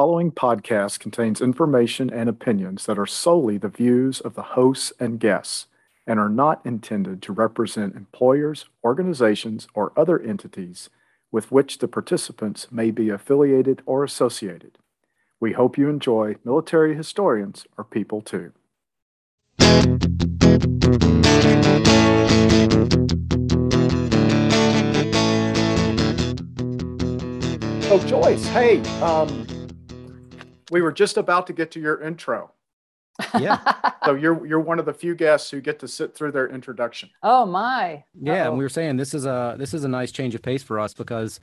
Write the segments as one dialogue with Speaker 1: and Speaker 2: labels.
Speaker 1: following podcast contains information and opinions that are solely the views of the hosts and guests and are not intended to represent employers, organizations, or other entities with which the participants may be affiliated or associated. We hope you enjoy Military Historians Are People Too. So, Joyce, hey, um, we were just about to get to your intro.
Speaker 2: Yeah.
Speaker 1: So you're you're one of the few guests who get to sit through their introduction.
Speaker 3: Oh my.
Speaker 2: Yeah,
Speaker 3: Uh-oh.
Speaker 2: and we were saying this is a this is a nice change of pace for us because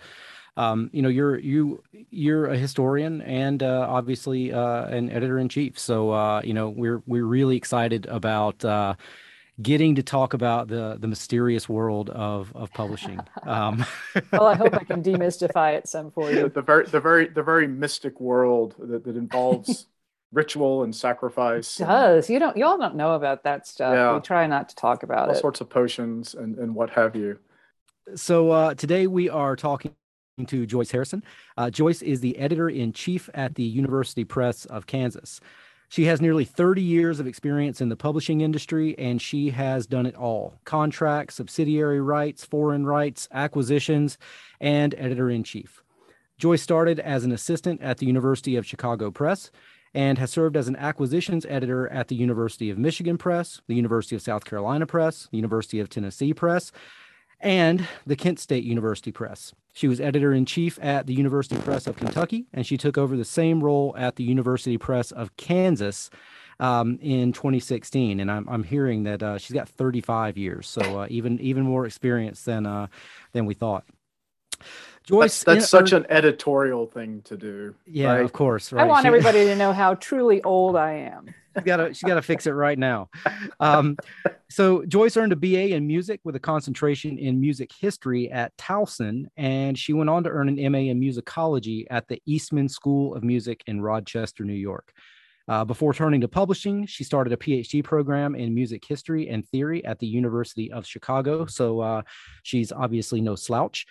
Speaker 2: um, you know you're you you're a historian and uh, obviously uh, an editor in chief. So uh, you know we're we're really excited about uh, getting to talk about the the mysterious world of of publishing. Um,
Speaker 3: well, I hope I can demystify it some for you.
Speaker 1: the very the very the very mystic world that, that involves ritual and sacrifice.
Speaker 3: It
Speaker 1: and
Speaker 3: does. You don't y'all don't know about that stuff.
Speaker 1: Yeah.
Speaker 3: We try not to talk about
Speaker 1: all
Speaker 3: it.
Speaker 1: sorts of potions and, and what have you.
Speaker 2: So uh, today we are talking to Joyce Harrison. Uh, Joyce is the editor in chief at the University Press of Kansas. She has nearly 30 years of experience in the publishing industry, and she has done it all contracts, subsidiary rights, foreign rights, acquisitions, and editor in chief. Joyce started as an assistant at the University of Chicago Press and has served as an acquisitions editor at the University of Michigan Press, the University of South Carolina Press, the University of Tennessee Press, and the Kent State University Press. She was editor in chief at the University Press of Kentucky, and she took over the same role at the University Press of Kansas um, in 2016. And I'm, I'm hearing that uh, she's got 35 years, so uh, even even more experience than uh, than we thought. Joyce,
Speaker 1: That's, that's such
Speaker 2: her-
Speaker 1: an editorial thing to do.
Speaker 2: yeah,
Speaker 1: right?
Speaker 2: of course.
Speaker 3: I want
Speaker 2: She-
Speaker 3: everybody to know how truly old I am.
Speaker 2: she's got to she's got to fix it right now. Um, so Joyce earned a BA in music with a concentration in music history at Towson, and she went on to earn an MA in musicology at the Eastman School of Music in Rochester, New York. Uh, before turning to publishing, she started a PhD program in music history and theory at the University of Chicago. So uh, she's obviously no slouch.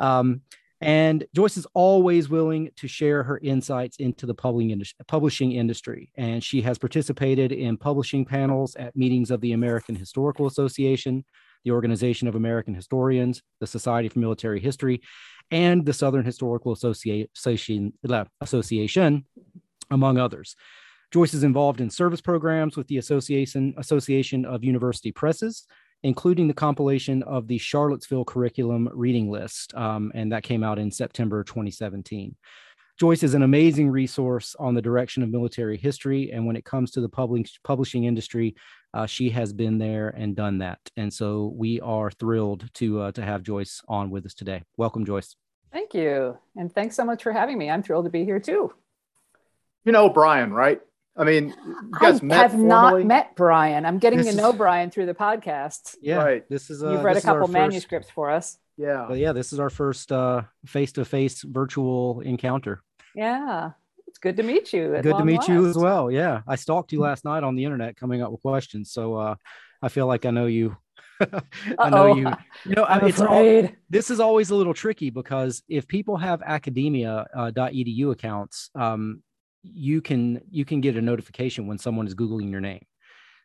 Speaker 2: Um, and Joyce is always willing to share her insights into the publishing industry. And she has participated in publishing panels at meetings of the American Historical Association, the Organization of American Historians, the Society for Military History, and the Southern Historical Association, Association, among others. Joyce is involved in service programs with the Association, Association of University Presses, including the compilation of the Charlottesville curriculum reading list, um, and that came out in September 2017. Joyce is an amazing resource on the direction of military history, and when it comes to the public, publishing industry, uh, she has been there and done that. And so we are thrilled to uh, to have Joyce on with us today. Welcome, Joyce.
Speaker 3: Thank you. And thanks so much for having me. I'm thrilled to be here too.
Speaker 1: You know Brian, right? I mean, you
Speaker 3: I
Speaker 1: met
Speaker 3: have not
Speaker 1: formally?
Speaker 3: met Brian. I'm getting
Speaker 2: This
Speaker 3: to
Speaker 2: is-
Speaker 3: know Brian through the podcast.
Speaker 2: Yeah,
Speaker 1: Right.
Speaker 2: this is uh,
Speaker 3: You've read a
Speaker 2: this is
Speaker 3: couple
Speaker 2: first-
Speaker 3: manuscripts for us.
Speaker 1: Yeah.
Speaker 2: Well, yeah, this is our first uh, face-to-face virtual encounter.
Speaker 3: Yeah. It's good to meet you.
Speaker 2: Good to
Speaker 3: long
Speaker 2: meet you as well. Yeah, I stalked you last night on the internet, coming up with questions. So uh, I feel like I know you. I know you. You know,
Speaker 3: I'm
Speaker 2: it's all, this is always a little tricky because if people have academia.edu accounts, um, you can you can get a notification when someone is googling your name.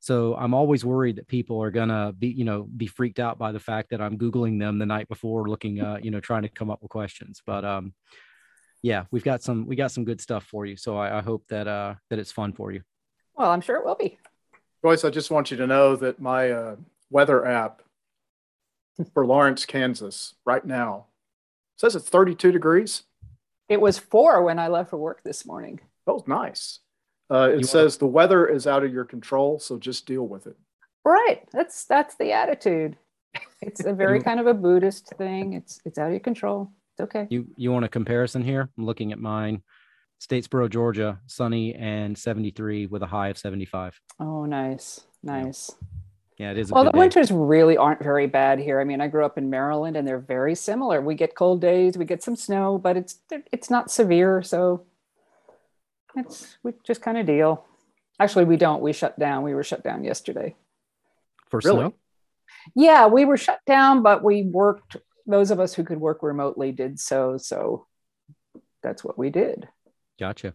Speaker 2: So I'm always worried that people are gonna be, you know, be freaked out by the fact that I'm googling them the night before, looking, uh, you know, trying to come up with questions. But um, yeah, we've got some we got some good stuff for you. So I, I hope that uh that it's fun for you.
Speaker 3: Well, I'm sure it will be.
Speaker 1: Joyce, I just want you to know that my uh, weather app for Lawrence, Kansas, right now says it's 32 degrees.
Speaker 3: It was four when I left for work this morning.
Speaker 1: That was nice. Uh, it
Speaker 2: wanna-
Speaker 1: says the weather is out of your control, so just deal with it.
Speaker 3: Right. That's that's the attitude. It's a very kind of a Buddhist thing. It's it's out of your control. It's okay.
Speaker 2: You you want a comparison here? I'm looking at mine. Statesboro, Georgia, sunny and 73 with a high of 75.
Speaker 3: Oh, nice, nice.
Speaker 2: Yeah, it is. A
Speaker 3: Well, the
Speaker 2: day.
Speaker 3: winters really aren't very bad here. I mean, I grew up in Maryland, and they're very similar. We get cold days, we get some snow, but it's it's not severe, so it's we just kind of deal. Actually, we don't. We shut down. We were shut down yesterday.
Speaker 2: for
Speaker 1: Really?
Speaker 2: snow.
Speaker 3: Yeah, we were shut down, but we worked. Those of us who could work remotely did so. So that's what we did.
Speaker 2: Gotcha.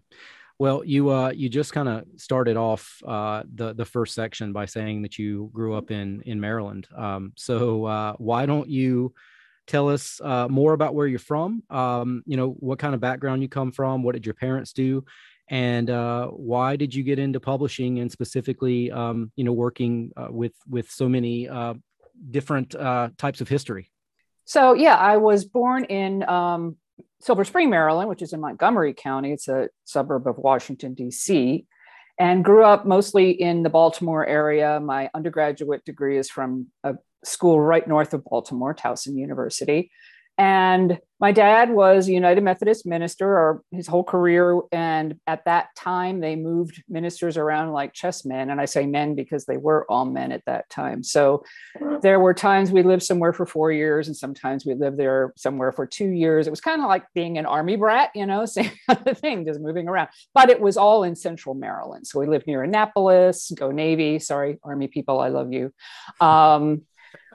Speaker 2: Well, you uh, you just kind of started off uh, the the first section by saying that you grew up in in Maryland. Um, so uh, why don't you tell us uh, more about where you're from? Um, you know, what kind of background you come from? What did your parents do? And uh, why did you get into publishing and specifically, um, you know, working uh, with with so many uh, different uh, types of history?
Speaker 3: So yeah, I was born in um, Silver Spring, Maryland, which is in Montgomery County. It's a suburb of Washington, D.C., and grew up mostly in the Baltimore area. My undergraduate degree is from a school right north of Baltimore, Towson University. And my dad was a United Methodist minister or his whole career. And at that time, they moved ministers around like chessmen. And I say men because they were all men at that time. So there were times we lived somewhere for four years, and sometimes we lived there somewhere for two years. It was kind of like being an army brat, you know, same kind of thing, just moving around. But it was all in central Maryland. So we lived near Annapolis, go Navy. Sorry, Army people, I love you. Um,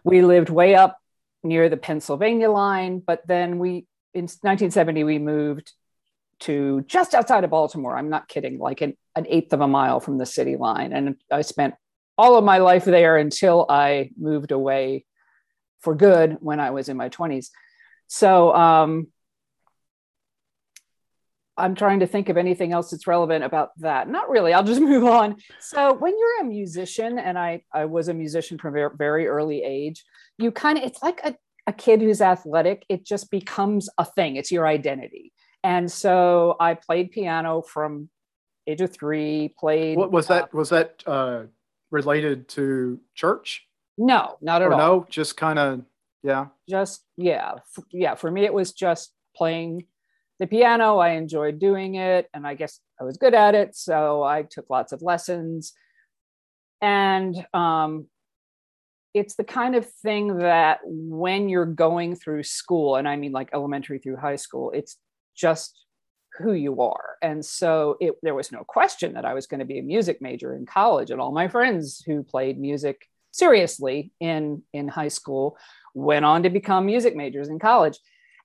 Speaker 3: we lived way up near the Pennsylvania line. But then we, in 1970, we moved to just outside of Baltimore. I'm not kidding, like an, an eighth of a mile from the city line. And I spent all of my life there until I moved away for good when I was in my 20s. So um, I'm trying to think of anything else that's relevant about that. Not really. I'll just move on. So when you're a musician, and I I was a musician from a very early age, you kind of it's like a, a kid who's athletic. It just becomes a thing. It's your identity. And so I played piano from age of three. Played.
Speaker 1: What was that? Uh, was that uh, related to church?
Speaker 3: No, not at
Speaker 1: or
Speaker 3: all.
Speaker 1: No, just kind of yeah.
Speaker 3: Just yeah, yeah. For me, it was just playing the piano. I enjoyed doing it, and I guess I was good at it. So I took lots of lessons. And um, it's the kind of thing that when you're going through school, and I mean like elementary through high school, it's just who you are. And so it, there was no question that I was going to be a music major in college. And all my friends who played music seriously in, in high school went on to become music majors in college.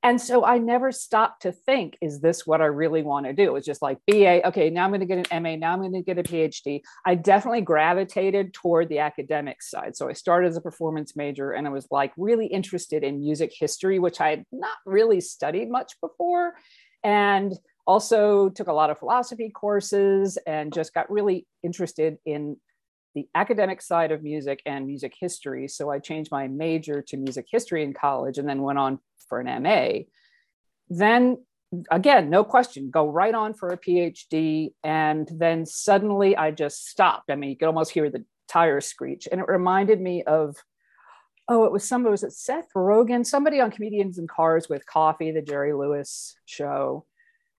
Speaker 3: And so I never stopped to think, is this what I really want to do? It was just like BA, okay, now I'm going to get an MA, now I'm going to get a PhD. I definitely gravitated toward the academic side. So I started as a performance major and I was like really interested in music history, which I had not really studied much before. And also took a lot of philosophy courses and just got really interested in the academic side of music and music history. So I changed my major to music history in college and then went on for an MA, then again, no question, go right on for a PhD. And then suddenly I just stopped. I mean, you could almost hear the tires screech. And it reminded me of, oh, it was somebody, was it Seth Rogen? Somebody on Comedians in Cars with Coffee, the Jerry Lewis show.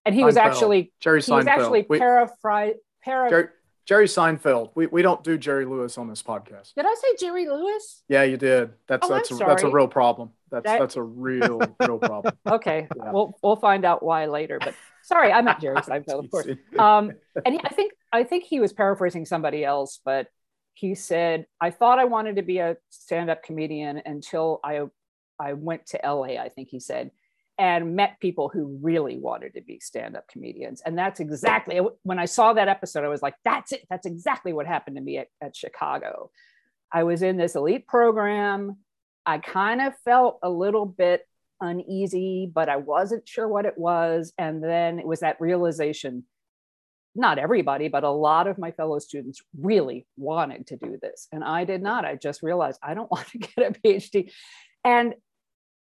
Speaker 3: And he Seinfeld. was actually
Speaker 1: Jerry
Speaker 3: he was actually paraphrasing.
Speaker 1: Para- Jerry Seinfeld. We, we don't do Jerry Lewis on this podcast.
Speaker 3: Did I say Jerry Lewis?
Speaker 1: Yeah, you did. That's oh, that's a, that's a real problem. That's that... that's a real real problem.
Speaker 3: Okay, yeah. we'll we'll find out why later. But sorry, I meant Jerry Seinfeld, of course. Um, and he, I think I think he was paraphrasing somebody else, but he said, "I thought I wanted to be a stand-up comedian until I I went to LA." I think he said, and met people who really wanted to be stand-up comedians and that's exactly when i saw that episode i was like that's it that's exactly what happened to me at, at chicago i was in this elite program i kind of felt a little bit uneasy but i wasn't sure what it was and then it was that realization not everybody but a lot of my fellow students really wanted to do this and i did not i just realized i don't want to get a phd and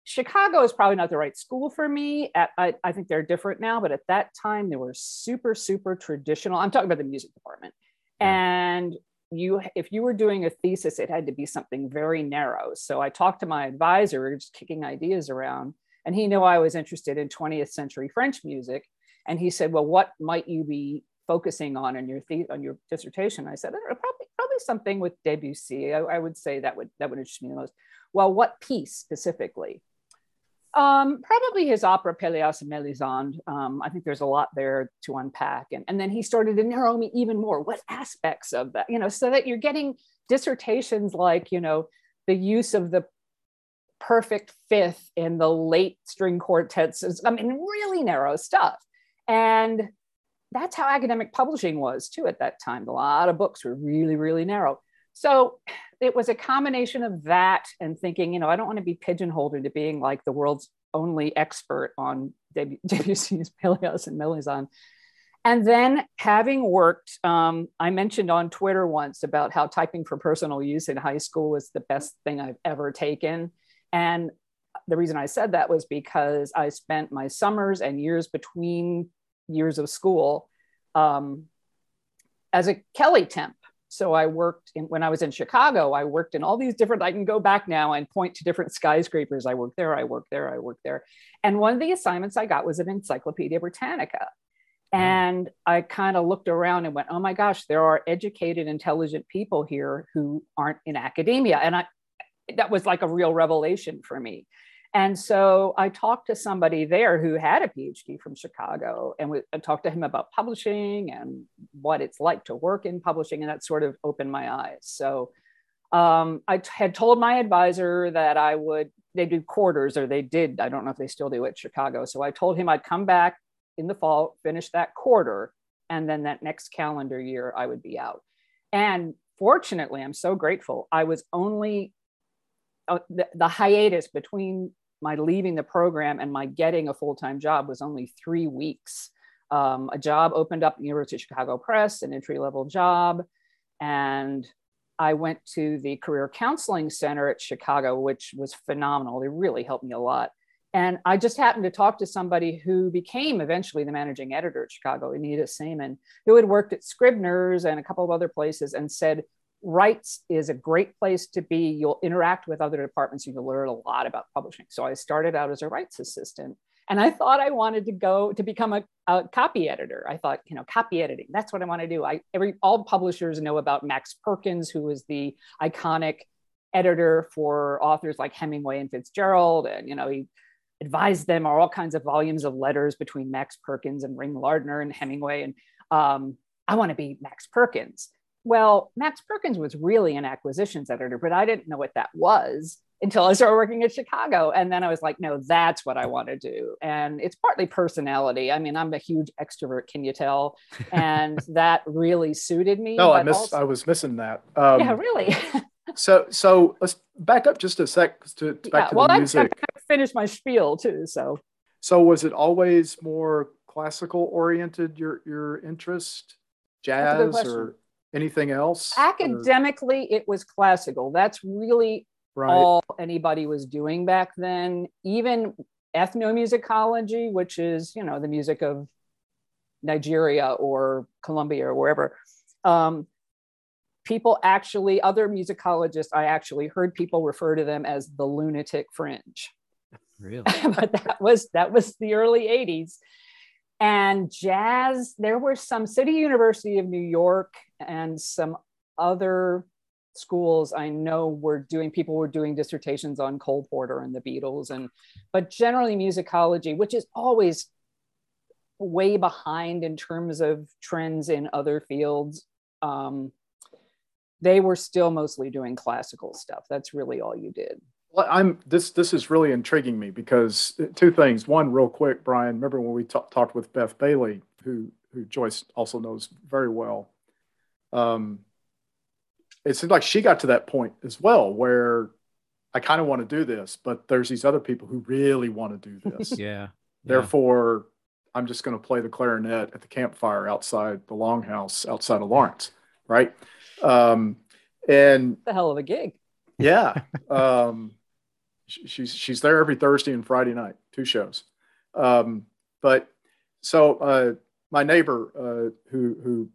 Speaker 3: Chicago is probably not the right school for me. At, I, I, think they're different now, but at that time they were super, super traditional. I'm talking about the music department. Yeah. And you, if you were doing a thesis, it had to be something very narrow. So I talked to my advisor, just kicking ideas around, and he knew I was interested in 20th century French music. And he said, "Well, what might you be focusing on in your the- on your dissertation?" I said, "Probably, probably something with Debussy. I, I would say that would that would interest me the most." Well, what piece specifically? Um, probably his opera Pelléas and Mélisande. Um, I think there's a lot there to unpack. And, and then he started to narrow me even more. What aspects of that, you know, so that you're getting dissertations like, you know, the use of the perfect fifth in the late string quartets. I mean, really narrow stuff. And that's how academic publishing was too at that time. A lot of books were really, really narrow. So it was a combination of that and thinking, you know, I don't want to be pigeonholed into being like the world's only expert on Debussy's Pelléas and Melisande. And then having worked, um, I mentioned on Twitter once about how typing for personal use in high school was the best thing I've ever taken. And the reason I said that was because I spent my summers and years between years of school um, as a Kelly temp. So I worked in, when I was in Chicago, I worked in all these different, I can go back now and point to different skyscrapers. I worked there, I worked there, I worked there. And one of the assignments I got was an Encyclopedia Britannica. Hmm. And I kind of looked around and went, oh my gosh, there are educated, intelligent people here who aren't in academia. And I, that was like a real revelation for me. And so I talked to somebody there who had a PhD from Chicago and we, I talked to him about publishing and what it's like to work in publishing. And that sort of opened my eyes. So um, I t- had told my advisor that I would, they do quarters or they did, I don't know if they still do at Chicago. So I told him I'd come back in the fall, finish that quarter, and then that next calendar year I would be out. And fortunately, I'm so grateful. I was only uh, the, the hiatus between my leaving the program and my getting a full-time job was only three weeks. Um, a job opened up at University of Chicago Press, an entry-level job, and I went to the Career Counseling Center at Chicago, which was phenomenal. They really helped me a lot. And I just happened to talk to somebody who became eventually the managing editor at Chicago, Anita Samen, who had worked at Scribner's and a couple of other places and said, Rights is a great place to be. You'll interact with other departments. You'll learn a lot about publishing. So I started out as a rights assistant. And I thought I wanted to go to become a, a copy editor. I thought, you know, copy editing, that's what I want to do. I every all publishers know about Max Perkins, who was the iconic editor for authors like Hemingway and Fitzgerald. And, you know, he advised them on all kinds of volumes of letters between Max Perkins and Ring Lardner and Hemingway. And um, I want to be Max Perkins. Well, Max Perkins was really an acquisitions editor, but I didn't know what that was until I started working at Chicago. And then I was like, no, that's what I want to do. And it's partly personality. I mean, I'm a huge extrovert, can you tell? And that really suited me.
Speaker 1: No, I missed, also, I was missing that.
Speaker 3: Um, yeah, really.
Speaker 1: so, so let's back up just a sec to, to back yeah, to
Speaker 3: well,
Speaker 1: the music.
Speaker 3: I finished my spiel too. So,
Speaker 1: so was it always more classical oriented, your, your interest, jazz or anything else?
Speaker 3: Academically, or? it was classical. That's really right. all anybody was doing back then. Even ethnomusicology, which is, you know, the music of Nigeria or Colombia or wherever. Um, people actually, other musicologists, I actually heard people refer to them as the lunatic fringe.
Speaker 2: Really?
Speaker 3: but that was that was the early 80s and jazz there were some city university of new york and some other schools i know were doing people were doing dissertations on cole porter and the beatles and but generally musicology which is always way behind in terms of trends in other fields um, they were still mostly doing classical stuff that's really all you did
Speaker 1: well, I'm this. This is really intriguing me because uh, two things. One, real quick, Brian. Remember when we t- talked with Beth Bailey, who who Joyce also knows very well. Um, it seems like she got to that point as well, where I kind of want to do this, but there's these other people who really want to do this.
Speaker 2: yeah.
Speaker 1: Therefore, I'm just going to play the clarinet at the campfire outside the longhouse outside of Lawrence, right? Um, and
Speaker 3: the hell of a gig.
Speaker 1: Yeah. Um, she's she's there every Thursday and Friday night, two shows. Um, but so uh, my neighbor uh, who who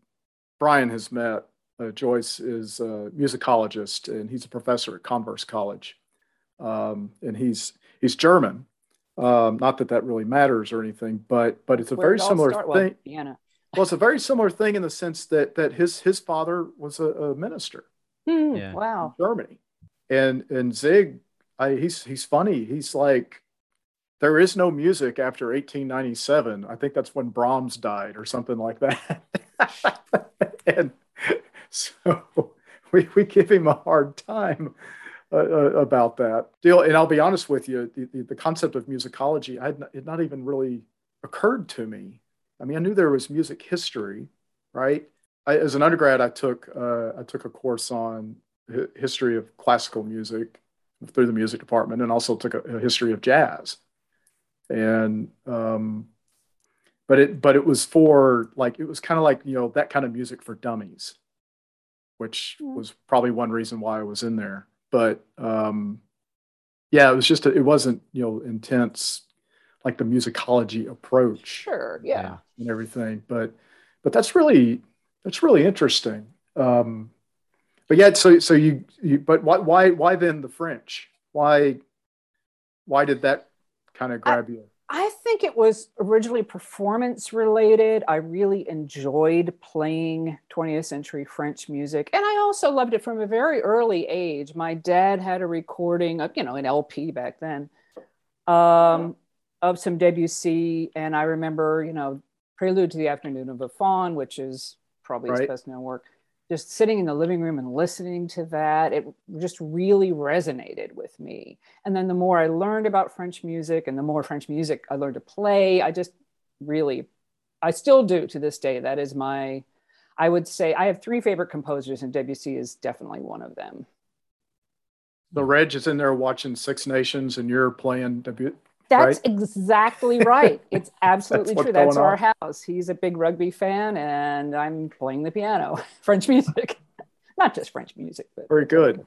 Speaker 1: Brian has met, uh, Joyce is a musicologist and he's a professor at Converse College, um, and he's he's German. Um, not that that really matters or anything, but but it's a Where very similar thing. Well, well, it's a very similar thing in the sense that that his his father was a, a minister.
Speaker 3: Hmm, yeah. Wow.
Speaker 1: Germany, and and Zig I, he's he's funny. He's like, there is no music after 1897. I think that's when Brahms died or something like that. and so we, we give him a hard time uh, uh, about that deal. And I'll be honest with you, the, the, concept of musicology, I had not, not even really occurred to me I mean, I knew there was music history, right? I, as an undergrad, I took uh, I took a course on history of classical music through the music department, and also took a, a history of jazz. And um, but it but it was for like it was kind of like you know that kind of music for dummies, which mm. was probably one reason why I was in there. But um, yeah, it was just a, it wasn't you know intense like the musicology approach.
Speaker 3: Sure, yeah,
Speaker 1: and everything. But but that's really that's really interesting. Um, but yeah, so so you, you but why why why then the French? Why why did that kind of grab
Speaker 3: I,
Speaker 1: you?
Speaker 3: I think it was originally performance related. I really enjoyed playing 20th century French music. And I also loved it from a very early age. My dad had a recording of, you know, an LP back then um, of some Debussy. And I remember, you know, Prelude to the Afternoon of a Faun, which is probably right. his best known work just sitting in the living room and listening to that, it just really resonated with me. And then the more I learned about French music and the more French music I learned to play, I just really, I still do to this day. That is my, I would say, I have three favorite composers, and Debussy is definitely one of them.
Speaker 1: The Reg is in there watching Six Nations, and you're playing
Speaker 3: that's right? exactly right. It's absolutely That's true. That's our on. house. He's a big rugby fan, and I'm playing the piano. French music, not just French music, but
Speaker 1: very good.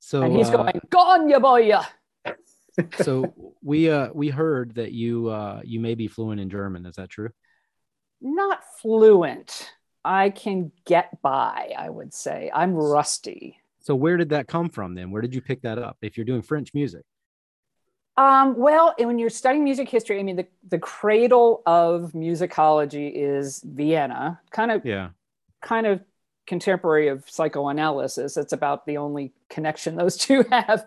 Speaker 3: So and he's uh, going, "Gone, ya boy!"
Speaker 2: so we uh we heard that you uh you may be fluent in German. Is that true?
Speaker 3: Not fluent. I can get by. I would say I'm rusty.
Speaker 2: So where did that come from then? Where did you pick that up? If you're doing French music.
Speaker 3: Um, well, when you're studying music history, I mean, the, the cradle of musicology is Vienna, kind of,
Speaker 2: yeah,
Speaker 3: kind of contemporary of psychoanalysis. It's about the only connection those two have.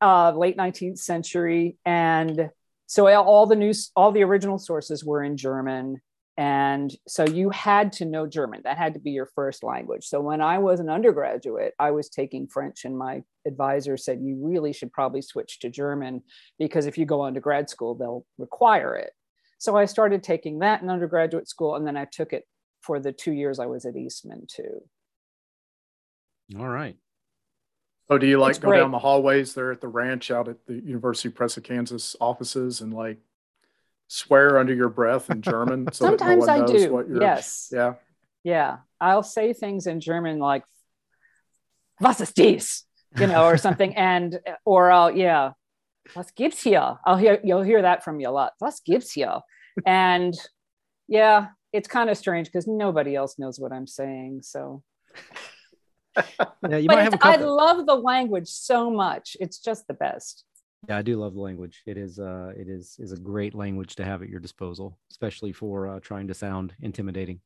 Speaker 3: Uh, late 19th century, and so all the news, all the original sources were in German. And so you had to know German. That had to be your first language. So when I was an undergraduate, I was taking French, and my advisor said, You really should probably switch to German because if you go on to grad school, they'll require it. So I started taking that in undergraduate school, and then I took it for the two years I was at Eastman too.
Speaker 2: All right.
Speaker 1: So do you like it's go great. down the hallways there at the ranch out at the University Press of Kansas offices and like swear under your breath in German?
Speaker 3: So Sometimes no I do. yes.
Speaker 1: Yeah.
Speaker 3: Yeah. I'll say things in German like, was ist dies? You know, or something. and, or I'll, yeah, was gibt's hier? I'll hear, you'll hear that from me a lot. Was gibt's hier? And yeah, it's kind of strange because nobody else knows what I'm saying. So,
Speaker 2: yeah, you but might have
Speaker 3: I love the language so much. It's just the best.
Speaker 2: Yeah, I do love the language. It is uh it is is a great language to have at your disposal, especially for uh, trying to sound intimidating.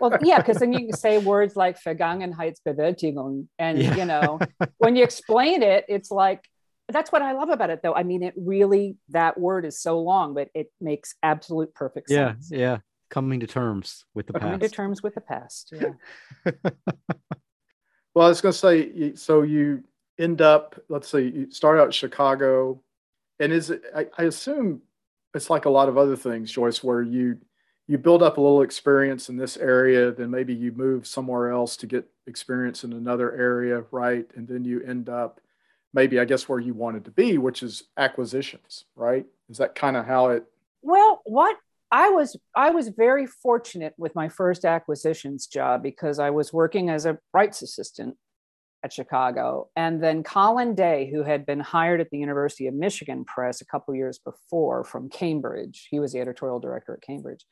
Speaker 3: Well, yeah, because then you can say words like Vergangenheitsbewältigung and yeah. you know, when you explain it, it's like that's what I love about it though. I mean, it really that word is so long, but it makes absolute perfect
Speaker 2: sense. Yeah, yeah. Coming to terms with the
Speaker 3: Coming
Speaker 2: past.
Speaker 3: Coming to terms with the past. Yeah.
Speaker 1: well, I was going to say, so you end up, let's say you start out in Chicago, and is it, I, I assume it's like a lot of other things, Joyce, where you you build up a little experience in this area, then maybe you move somewhere else to get experience in another area, right? And then you end up maybe I guess where you wanted to be, which is acquisitions, right? Is that kind of how it
Speaker 3: Well, what I was I was very fortunate with my first acquisitions job because I was working as a rights assistant at Chicago. And then Colin Day, who had been hired at the University of Michigan Press a couple years before from Cambridge, he was the editorial director at Cambridge,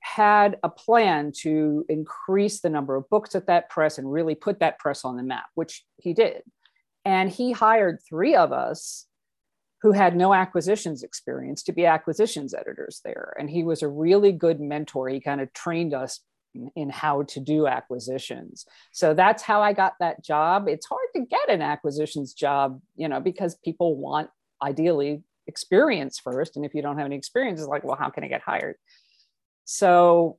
Speaker 3: had a plan to increase the number of books at that press and really put that press on the map, which he did. And he hired three of us who had no acquisitions experience to be acquisitions editors there. And he was a really good mentor. He kind of trained us in how to do acquisitions. So that's how I got that job. It's hard to get an acquisitions job, you know, because people want ideally experience first. And if you don't have any experience, it's like, well, how can I get hired? So,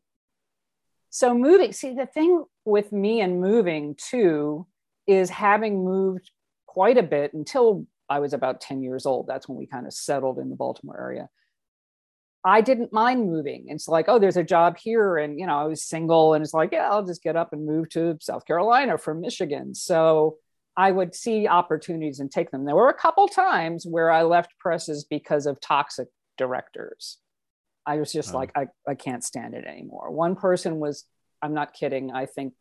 Speaker 3: so moving, see, the thing with me and moving too is having moved quite a bit until I was about 10 years old. That's when we kind of settled in the Baltimore area I didn't mind moving. It's like, oh, there's a job here. And, you know, I was single and it's like, yeah, I'll just get up and move to South Carolina from Michigan. So I would see opportunities and take them. There were a couple times where I left presses because of toxic directors. I was just oh. like, I, I can't stand it anymore. One person was, I'm not kidding, I think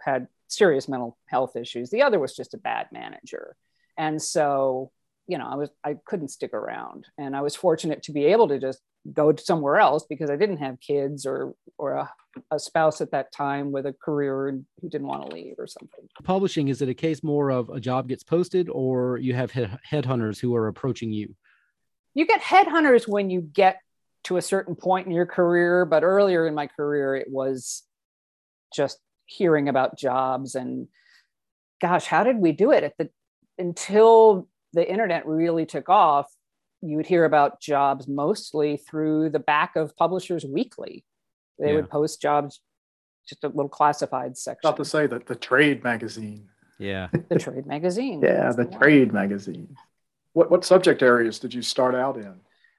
Speaker 3: had serious mental health issues. The other was just a bad manager. And so, you know, I was I couldn't stick around. And I was fortunate to be able to just go somewhere else because I didn't have kids or or a, a spouse at that time with a career and who didn't want to leave or something.
Speaker 2: Publishing is it a case more of a job gets posted or you have headhunters who are approaching you?
Speaker 3: You get headhunters when you get to a certain point in your career, but earlier in my career it was just hearing about jobs and gosh, how did we do it at the until the internet really took off? you would hear about jobs mostly through the back of Publishers Weekly. They yeah. would post jobs, just a little classified section.
Speaker 1: About to say that the trade magazine.
Speaker 2: Yeah.
Speaker 3: the trade magazine.
Speaker 1: yeah, the, the trade magazine. What what subject areas did you start out in?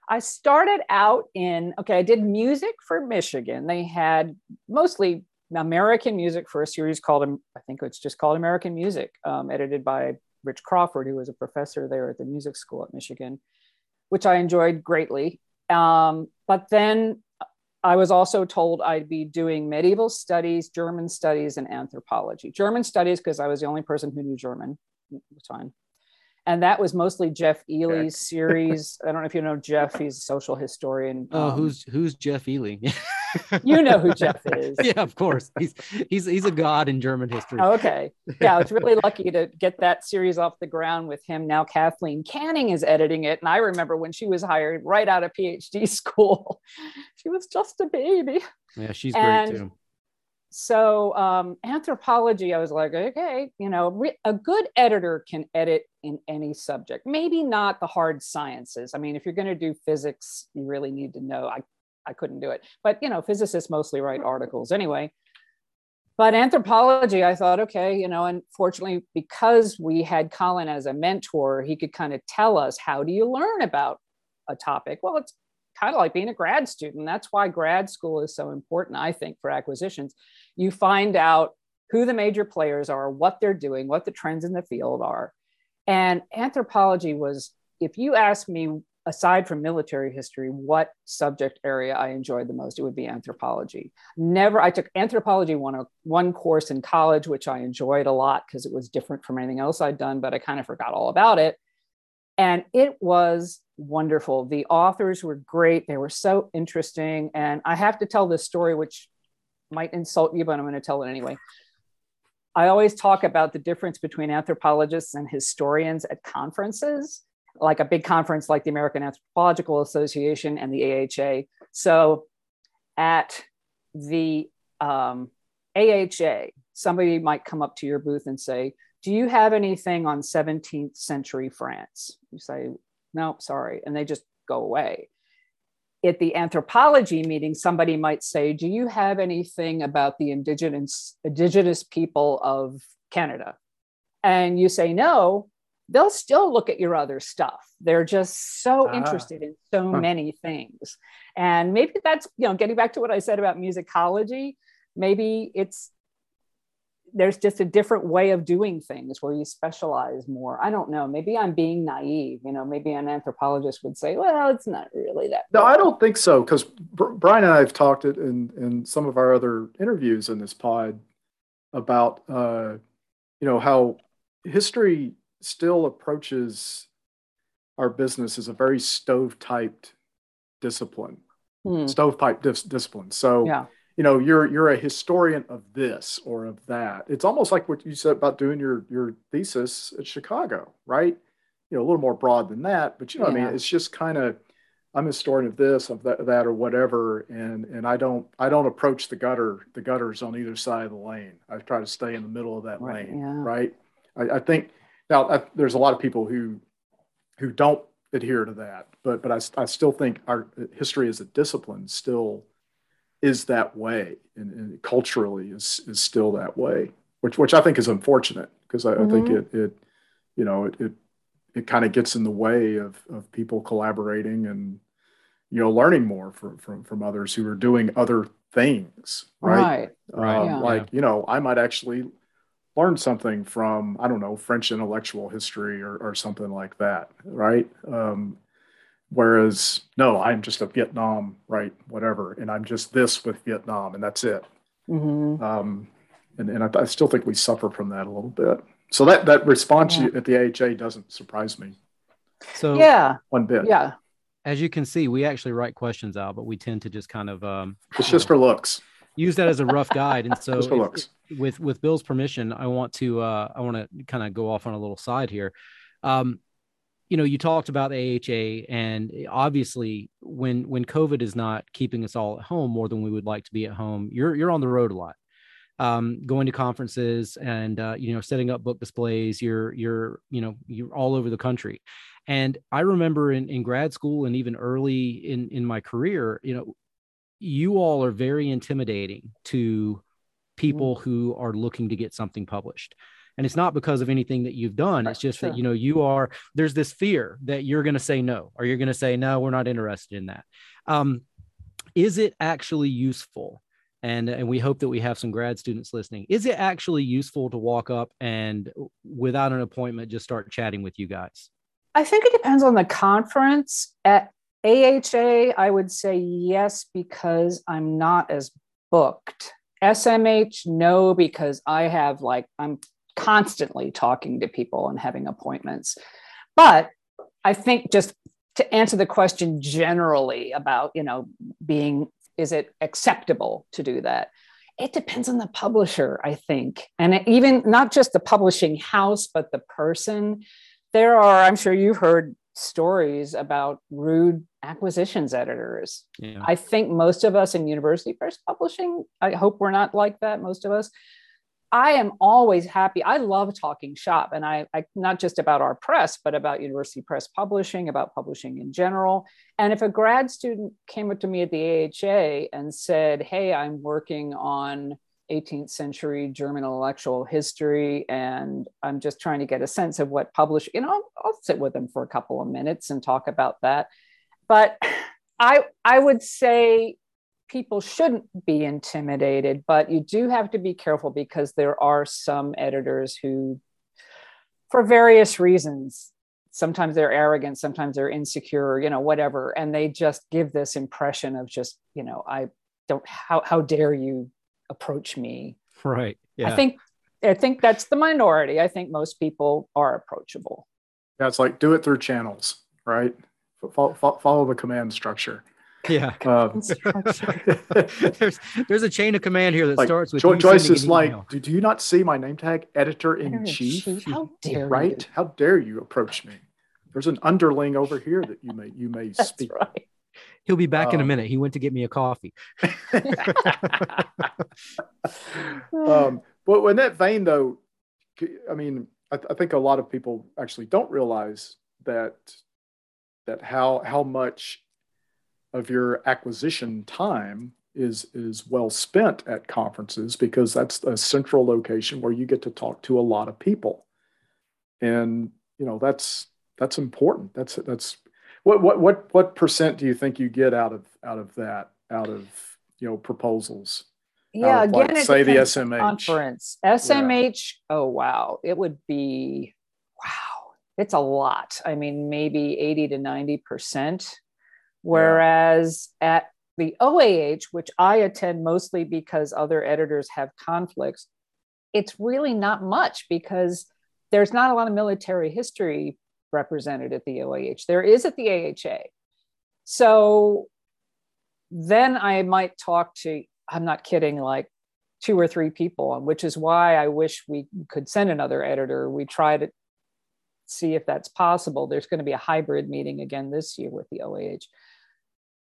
Speaker 3: I started out in okay, I did music for Michigan. They had mostly American music for a series called I think it's just called American Music, um, edited by Rich Crawford, who was a professor there at the music school at Michigan which I enjoyed greatly. Um, but then I was also told I'd be doing medieval studies, German studies, and anthropology. German studies, because I was the only person who knew German. It was fine and that was mostly Geoff Eley's series. I don't know if you know Geoff; he's a social historian.
Speaker 2: Oh, um, who's who's Geoff Eley?
Speaker 3: you know who Geoff is.
Speaker 2: Yeah, of course. He's he's he's a god in German history.
Speaker 3: Okay. Yeah, I was really lucky to get that series off the ground with him. Now Kathleen Canning is editing it, and I remember when she was hired right out of PhD school, she was just a baby.
Speaker 2: Yeah, she's and, great too
Speaker 3: so um, anthropology i was like okay you know re- a good editor can edit in any subject maybe not the hard sciences i mean if you're going to do physics you really need to know i, I couldn't do it. But you know physicists mostly write articles anyway. But anthropology i thought okay you know and fortunately because we had colin as a mentor he could kind of tell us how do you learn about a topic? Well it's kind of like being a grad student. That's why grad school is so important i think for acquisitions. You find out who the major players are, what they're doing, what the trends in the field are. And anthropology was, if you ask me, aside from military history, what subject area I enjoyed the most, it would be anthropology. Never, I took anthropology one, one course in college, which I enjoyed a lot because it was different from anything else I'd done, but I kind of forgot all about it. And it was wonderful. The authors were great. They were so interesting. And I have to tell this story, which might insult you, but I'm going to tell it anyway. I always talk about the difference between anthropologists and historians at conferences, like a big conference like the American Anthropological Association and the AHA. So at the um, AHA, somebody might come up to your booth and say, Do you have anything on 17th century France? You say, Nope, sorry. And they just go away at the anthropology meeting, somebody might say, Do you have anything about the indigenous, indigenous people of Canada? And you say no, they'll still look at your other stuff. They're just so ah. interested in so huh. many things. And maybe that's, you know, getting back to what I said about musicology, maybe it's there's just a different way of doing things where you specialize more. I don't know. Maybe I'm being naive. You know, maybe an anthropologist would say, well, it's not really that.
Speaker 1: No, I don't think so. Because Brian and I have talked it in, in some of our other interviews in this pod about, uh, you know, how history still approaches our business as a very stove typed discipline, hmm. stovepipe dis- discipline. So, yeah you know you're you're a historian of this or of that it's almost like what you said about doing your your thesis at chicago right you know a little more broad than that but you know yeah. i mean it's just kind of i'm a historian of this of that, that or whatever and and i don't i don't approach the gutter the gutters on either side of the lane i try to stay in the middle of that right, lane yeah. right I, I, think now I, there's a lot of people who who don't adhere to that but but i, I still think our history as a discipline still is that way and, and, culturally is, is still that way, which, which I think is unfortunate because I, mm-hmm. I, think mm-hmm. it, it, you know, it, it, it kind of gets in the way of, of people collaborating and, you know, learning more from from, from others who are doing other things, right?
Speaker 3: Right.
Speaker 1: Um,
Speaker 3: Yeah.
Speaker 1: Like, you know, I might actually learn something from, I don't know, French intellectual history or, or something like that, right? Um, whereas, no, I'm just a Vietnam, right? Whatever. And I'm just this with Vietnam, and that's it.
Speaker 3: Mhm.
Speaker 1: Um, and and I, I still think we suffer from that a little bit. So that, that response
Speaker 3: Yeah.
Speaker 1: at the AHA doesn't surprise me
Speaker 2: So
Speaker 3: Yeah.
Speaker 1: one bit.
Speaker 3: Yeah.
Speaker 2: as you can see, we actually write questions out, but we tend to just kind of um,
Speaker 1: It's just for looks.
Speaker 2: Use that as a rough guide. And so if- with with Bill's permission, I want to uh, I want to kind of go off on a little side here. Um, you know, you talked about AHA, and obviously, when when COVID is not keeping us all at home more than we would like to be at home, you're you're on the road a lot, um, going to conferences and uh, you know setting up book displays. You're you're you know you're all over the country, and I remember in in grad school and even early in in my career, you know, you all are very intimidating to people who are looking to get something published. And it's not because of anything that you've done. It's just
Speaker 3: Sure.
Speaker 2: that you know you are there's this fear that you're going to say no or you're going to say no we're not interested in that. Um, is it actually useful? And and we hope that we have some grad students listening. Is it actually useful to walk up and without an appointment just start chatting with you guys?
Speaker 3: I think it depends on the conference. At AHA, I would say yes, because I'm not as booked. SMH, no, because I have like, I'm constantly talking to people and having appointments. But I think just to answer the question generally about, you know, being, is it acceptable to do that? It depends on the publisher, I think. And even not just the publishing house, but the person there are i'm sure you've heard stories about rude acquisitions editors.
Speaker 2: Yeah.
Speaker 3: I think most of us in university press publishing i hope we're not like that most of us. I am always happy. I love talking shop and I, I not just about our press but about university press publishing about publishing in general. And if a grad student came up to me at the aha and said hey i'm working on 18th century German intellectual history, and I'm just trying to get a sense of what publish. You know, I'll, I'll sit with them for a couple of minutes and talk about that. But I I would say people shouldn't be intimidated, but you do have to be careful because there are some editors who, for various reasons, sometimes they're arrogant, sometimes they're insecure, you know, whatever, and they just give this impression of just, you know, I don't how how dare you approach me.
Speaker 2: right yeah
Speaker 3: I think I think that's the minority. I think most people are approachable.
Speaker 1: Yeah, it's like do it through channels, right? Follow, follow the command structure.
Speaker 2: yeah
Speaker 1: Um,
Speaker 2: there's there's a chain of command here that
Speaker 1: like,
Speaker 2: starts with
Speaker 1: Jo-
Speaker 2: you
Speaker 1: Joyce is like, do, do you not see my name tag, editor in chief?
Speaker 3: How dare
Speaker 1: Right?
Speaker 3: you?
Speaker 1: How dare you approach me? There's an underling over here that you may you may
Speaker 3: That's
Speaker 1: speak.
Speaker 3: right.
Speaker 2: He'll be back in a
Speaker 1: um,
Speaker 2: minute. He went to get me a coffee.
Speaker 1: Um, but in that vein, though, I mean, I, I think a lot of people actually don't realize that that how how much of your acquisition time is is well spent at conferences because that's a central location where you get to talk to a lot of people, and you know that's that's important. That's that's what what what what percent do you think you get out of out of that out of you know proposals?
Speaker 3: Yeah,
Speaker 1: of, like,
Speaker 3: again, it
Speaker 1: say the SMH.
Speaker 3: conference. SMH, oh wow, it would be wow. It's a lot. I mean, maybe 80 to 90 percent. Whereas at the OAH, which I attend mostly because other editors have conflicts, it's really not much because there's not a lot of military history represented at the OAH. There is at the AHA. So then I might talk to, I'm not kidding, like two or three people, which is why I wish we could send another editor. We try to see if that's possible. There's going to be a hybrid meeting again this year with the OAH.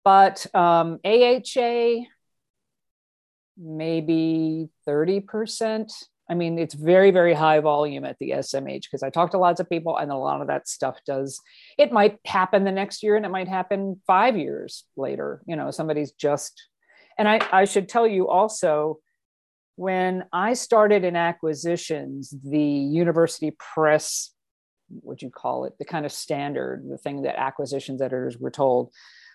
Speaker 3: But um, AHA, maybe 30%. I mean, it's very, very high volume at the SMH because I talk to lots of people and a lot of that stuff does, it might happen the next year and it might happen five years later. You know, somebody's just, and I, I should tell you also, when I started in acquisitions, the university press, what you call it, the kind of standard, the thing that acquisitions editors were told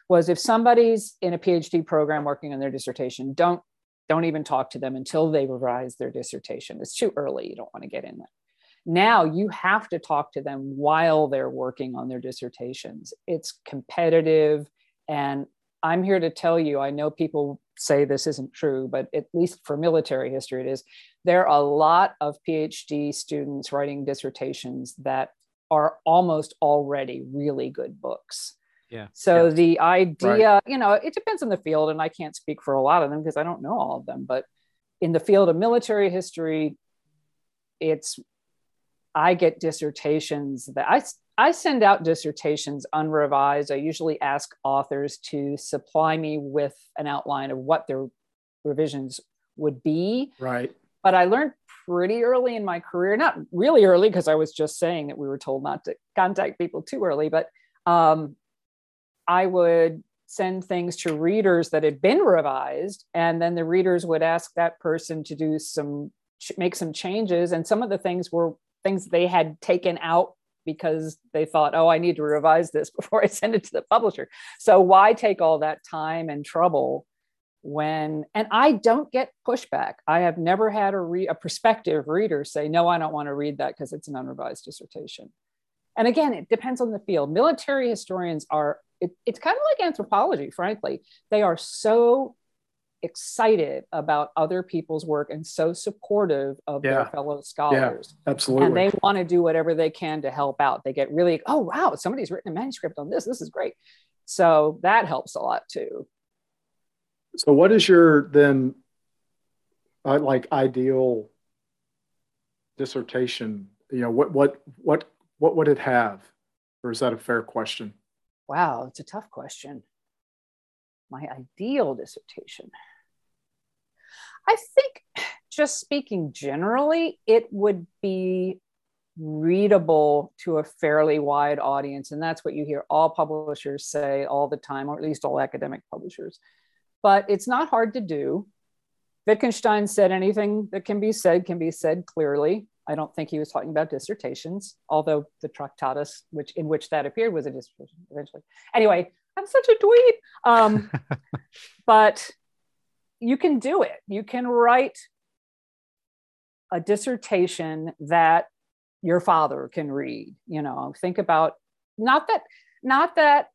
Speaker 3: was if somebody's in a PhD program working on their dissertation, don't don't even talk to them until they revise their dissertation. It's too early. You don't want to get in there. Now you have to talk to them while they're working on their dissertations. It's competitive. And I'm here to tell you, I know people say this isn't true, but at least for military history, it is. There are a lot of PhD students writing dissertations that are almost already really good books.
Speaker 2: Yeah.
Speaker 3: So the idea, right. you know, it depends on the field, and I can't speak for a lot of them because I don't know all of them. But in the field of military history, it's I get dissertations that I I send out dissertations unrevised. I usually ask authors to supply me with an outline of what their revisions would be.
Speaker 1: Right.
Speaker 3: But I learned pretty early in my career, not really early because I was just saying that we were told not to contact people too early, but um, I would send things to readers that had been revised, and then the readers would ask that person to do some make some changes, and some of the things were things they had taken out because they thought, oh, I need to revise this before I send it to the publisher. So why take all that time and trouble when and I don't get pushback. I have never had a, re, a prospective reader say, no, I don't want to read that because it's an unrevised dissertation. And again, it depends on the field. Military historians are, it, it's kind of like anthropology, frankly. They are so excited about other people's work and so supportive of yeah. their fellow scholars.
Speaker 1: Yeah, absolutely.
Speaker 3: And they want to do whatever they can to help out. They get really, oh, wow, somebody's written a manuscript on this. This is great. So that helps a lot too.
Speaker 1: So, what is your then uh, like ideal dissertation? You know, what what what what would it have, or is that a fair question?
Speaker 3: Wow, it's a tough question. My ideal dissertation. I think, just speaking generally, it would be readable to a fairly wide audience. And that's what you hear all publishers say all the time, or at least all academic publishers but it's not hard to do. Wittgenstein said anything that can be said can be said clearly. I don't think he was talking about dissertations, although the Tractatus, which in which that appeared, was a dissertation eventually. Anyway, I'm such a dweeb. Um, but you can do it. You can write a dissertation that your father can read. You know, think about not that not that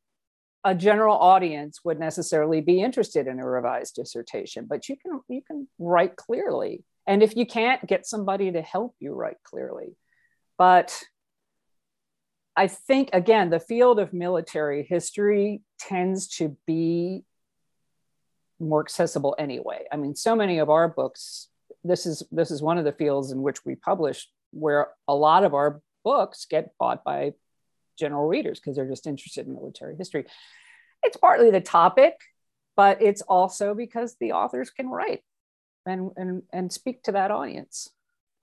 Speaker 3: a general audience would necessarily be interested in a revised dissertation but you can you can write clearly and if you can't get somebody to help you write clearly. But i think again the field of military history tends to be more accessible anyway. I mean so many of our books this is this is one of the fields in which we publish where a lot of our books get bought by general readers because they're just interested in military history. It's partly the topic, but it's also because the authors can write and and, and speak to that audience.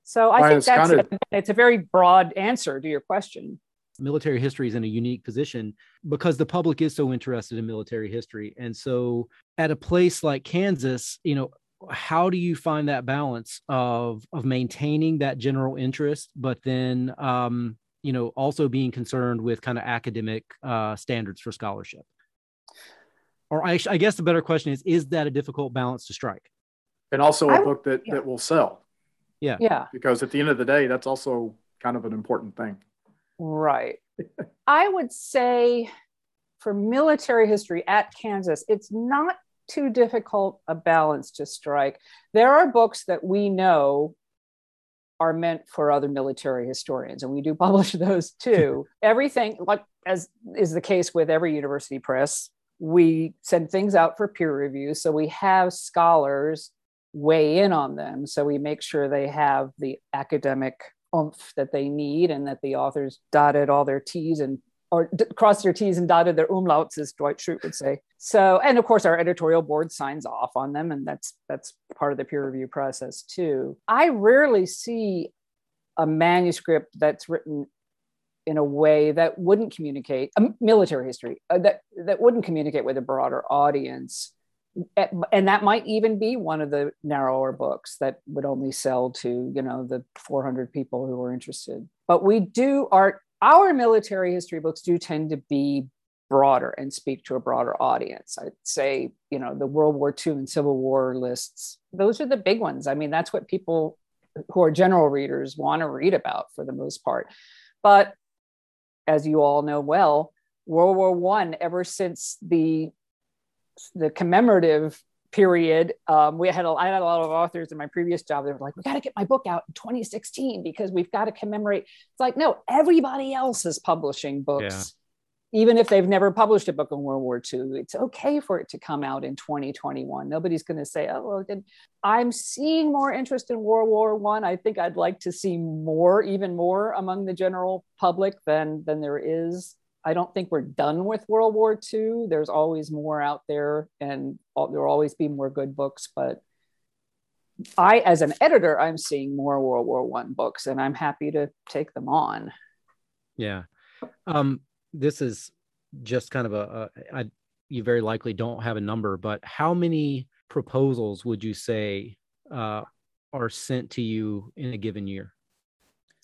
Speaker 3: So I think that's kind of... a, it's a very broad answer to your question.
Speaker 2: Military history is in a unique position because the public is so interested in military history. And so at a place like Kansas, you know, how do you find that balance of of maintaining that general interest but then um, you know also being concerned with kind of academic uh, standards for scholarship or I, I, guess the better question is is that a difficult balance to strike
Speaker 1: and also a I, book that yeah. that will sell.
Speaker 2: Yeah.
Speaker 3: Yeah.
Speaker 1: Because at the end of the day that's also kind of an important thing.
Speaker 3: Right. I would say for military history at kansas it's not too difficult a balance to strike. There are books that we know are meant for other military historians and we do publish those too. Everything like as is the case with every university press we send things out for peer review so we have scholars weigh in on them. So we make sure they have the academic oomph that they need and that the authors dotted all their t's and or d- crossed their t's and dotted their umlauts as dwight schrute would say. So and of course our editorial board signs off on them and that's that's part of the peer review process too. I rarely see a manuscript that's written in a way that wouldn't communicate um, military history uh, that that wouldn't communicate with a broader audience and that might even be one of the narrower books that would only sell to you know the 400 people who are interested but we do our our military history books do tend to be broader and speak to a broader audience. I'd say, you know, the World War II and Civil War lists, those are the big ones. I mean, that's what people who are general readers want to read about for the most part. But as you all know well, World War One, ever since the the commemorative period, um, we had a, I had a lot of authors in my previous job. They were like, "We got to get my book out in 2016 because we've got to commemorate." It's like, no, everybody else is publishing books even if they've never published a book on World War II, it's okay for it to come out in 2021. Nobody's going to say, "Oh, well, then I'm seeing more interest in World War One. I. I think I'd like to see more, even more, among the general public than than there is. I don't think we're done with World War II. There's always more out there, and there'll always be more good books. But I, as an editor, I'm seeing more World War One books, and I'm happy to take them on.
Speaker 2: Yeah. Um, this is just kind of a, a I, you very likely don't have a number, but how many proposals would you say uh, are sent to you in a given year?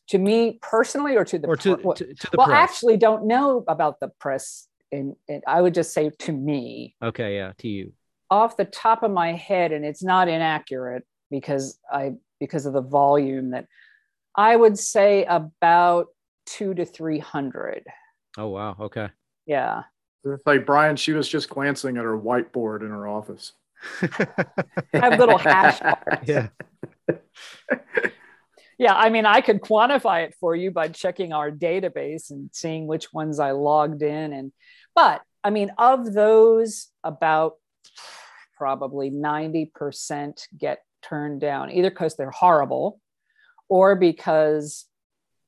Speaker 3: To me personally, or to the
Speaker 2: or to, to, to the
Speaker 3: well,
Speaker 2: press?
Speaker 3: Actually don't know about the press, and I would just say to me.
Speaker 2: Okay, yeah, to you.
Speaker 3: Off the top of my head, and it's not inaccurate because I because of the volume that I would say about two to three hundred.
Speaker 2: Oh wow. Okay.
Speaker 3: Yeah.
Speaker 1: It's Like Brian, she was just glancing at her whiteboard in her office.
Speaker 3: I have little hash marks.
Speaker 2: Yeah.
Speaker 3: yeah, I mean, I could quantify it for you by checking our database and seeing which ones I logged in. And, but I mean, of those, about probably 90% get turned down, either because they're horrible or because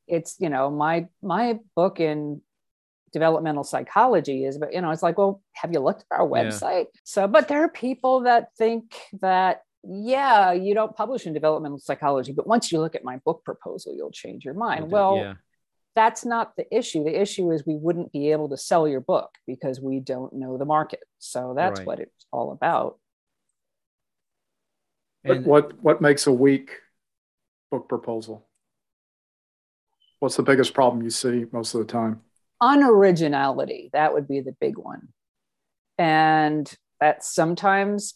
Speaker 3: it's, you know, my, my book in developmental psychology is but you know it's like well have you looked at our website yeah. so but there are people that think that yeah you don't publish in developmental psychology but once you look at my book proposal you'll change your mind. well yeah. that's not the issue. The issue is we wouldn't be able to sell your book because we don't know the market. So that's right. what it's all about.
Speaker 1: And what what makes a weak book proposal? What's the biggest problem you see most of the time?
Speaker 3: Unoriginality. That would be the big one. And that sometimes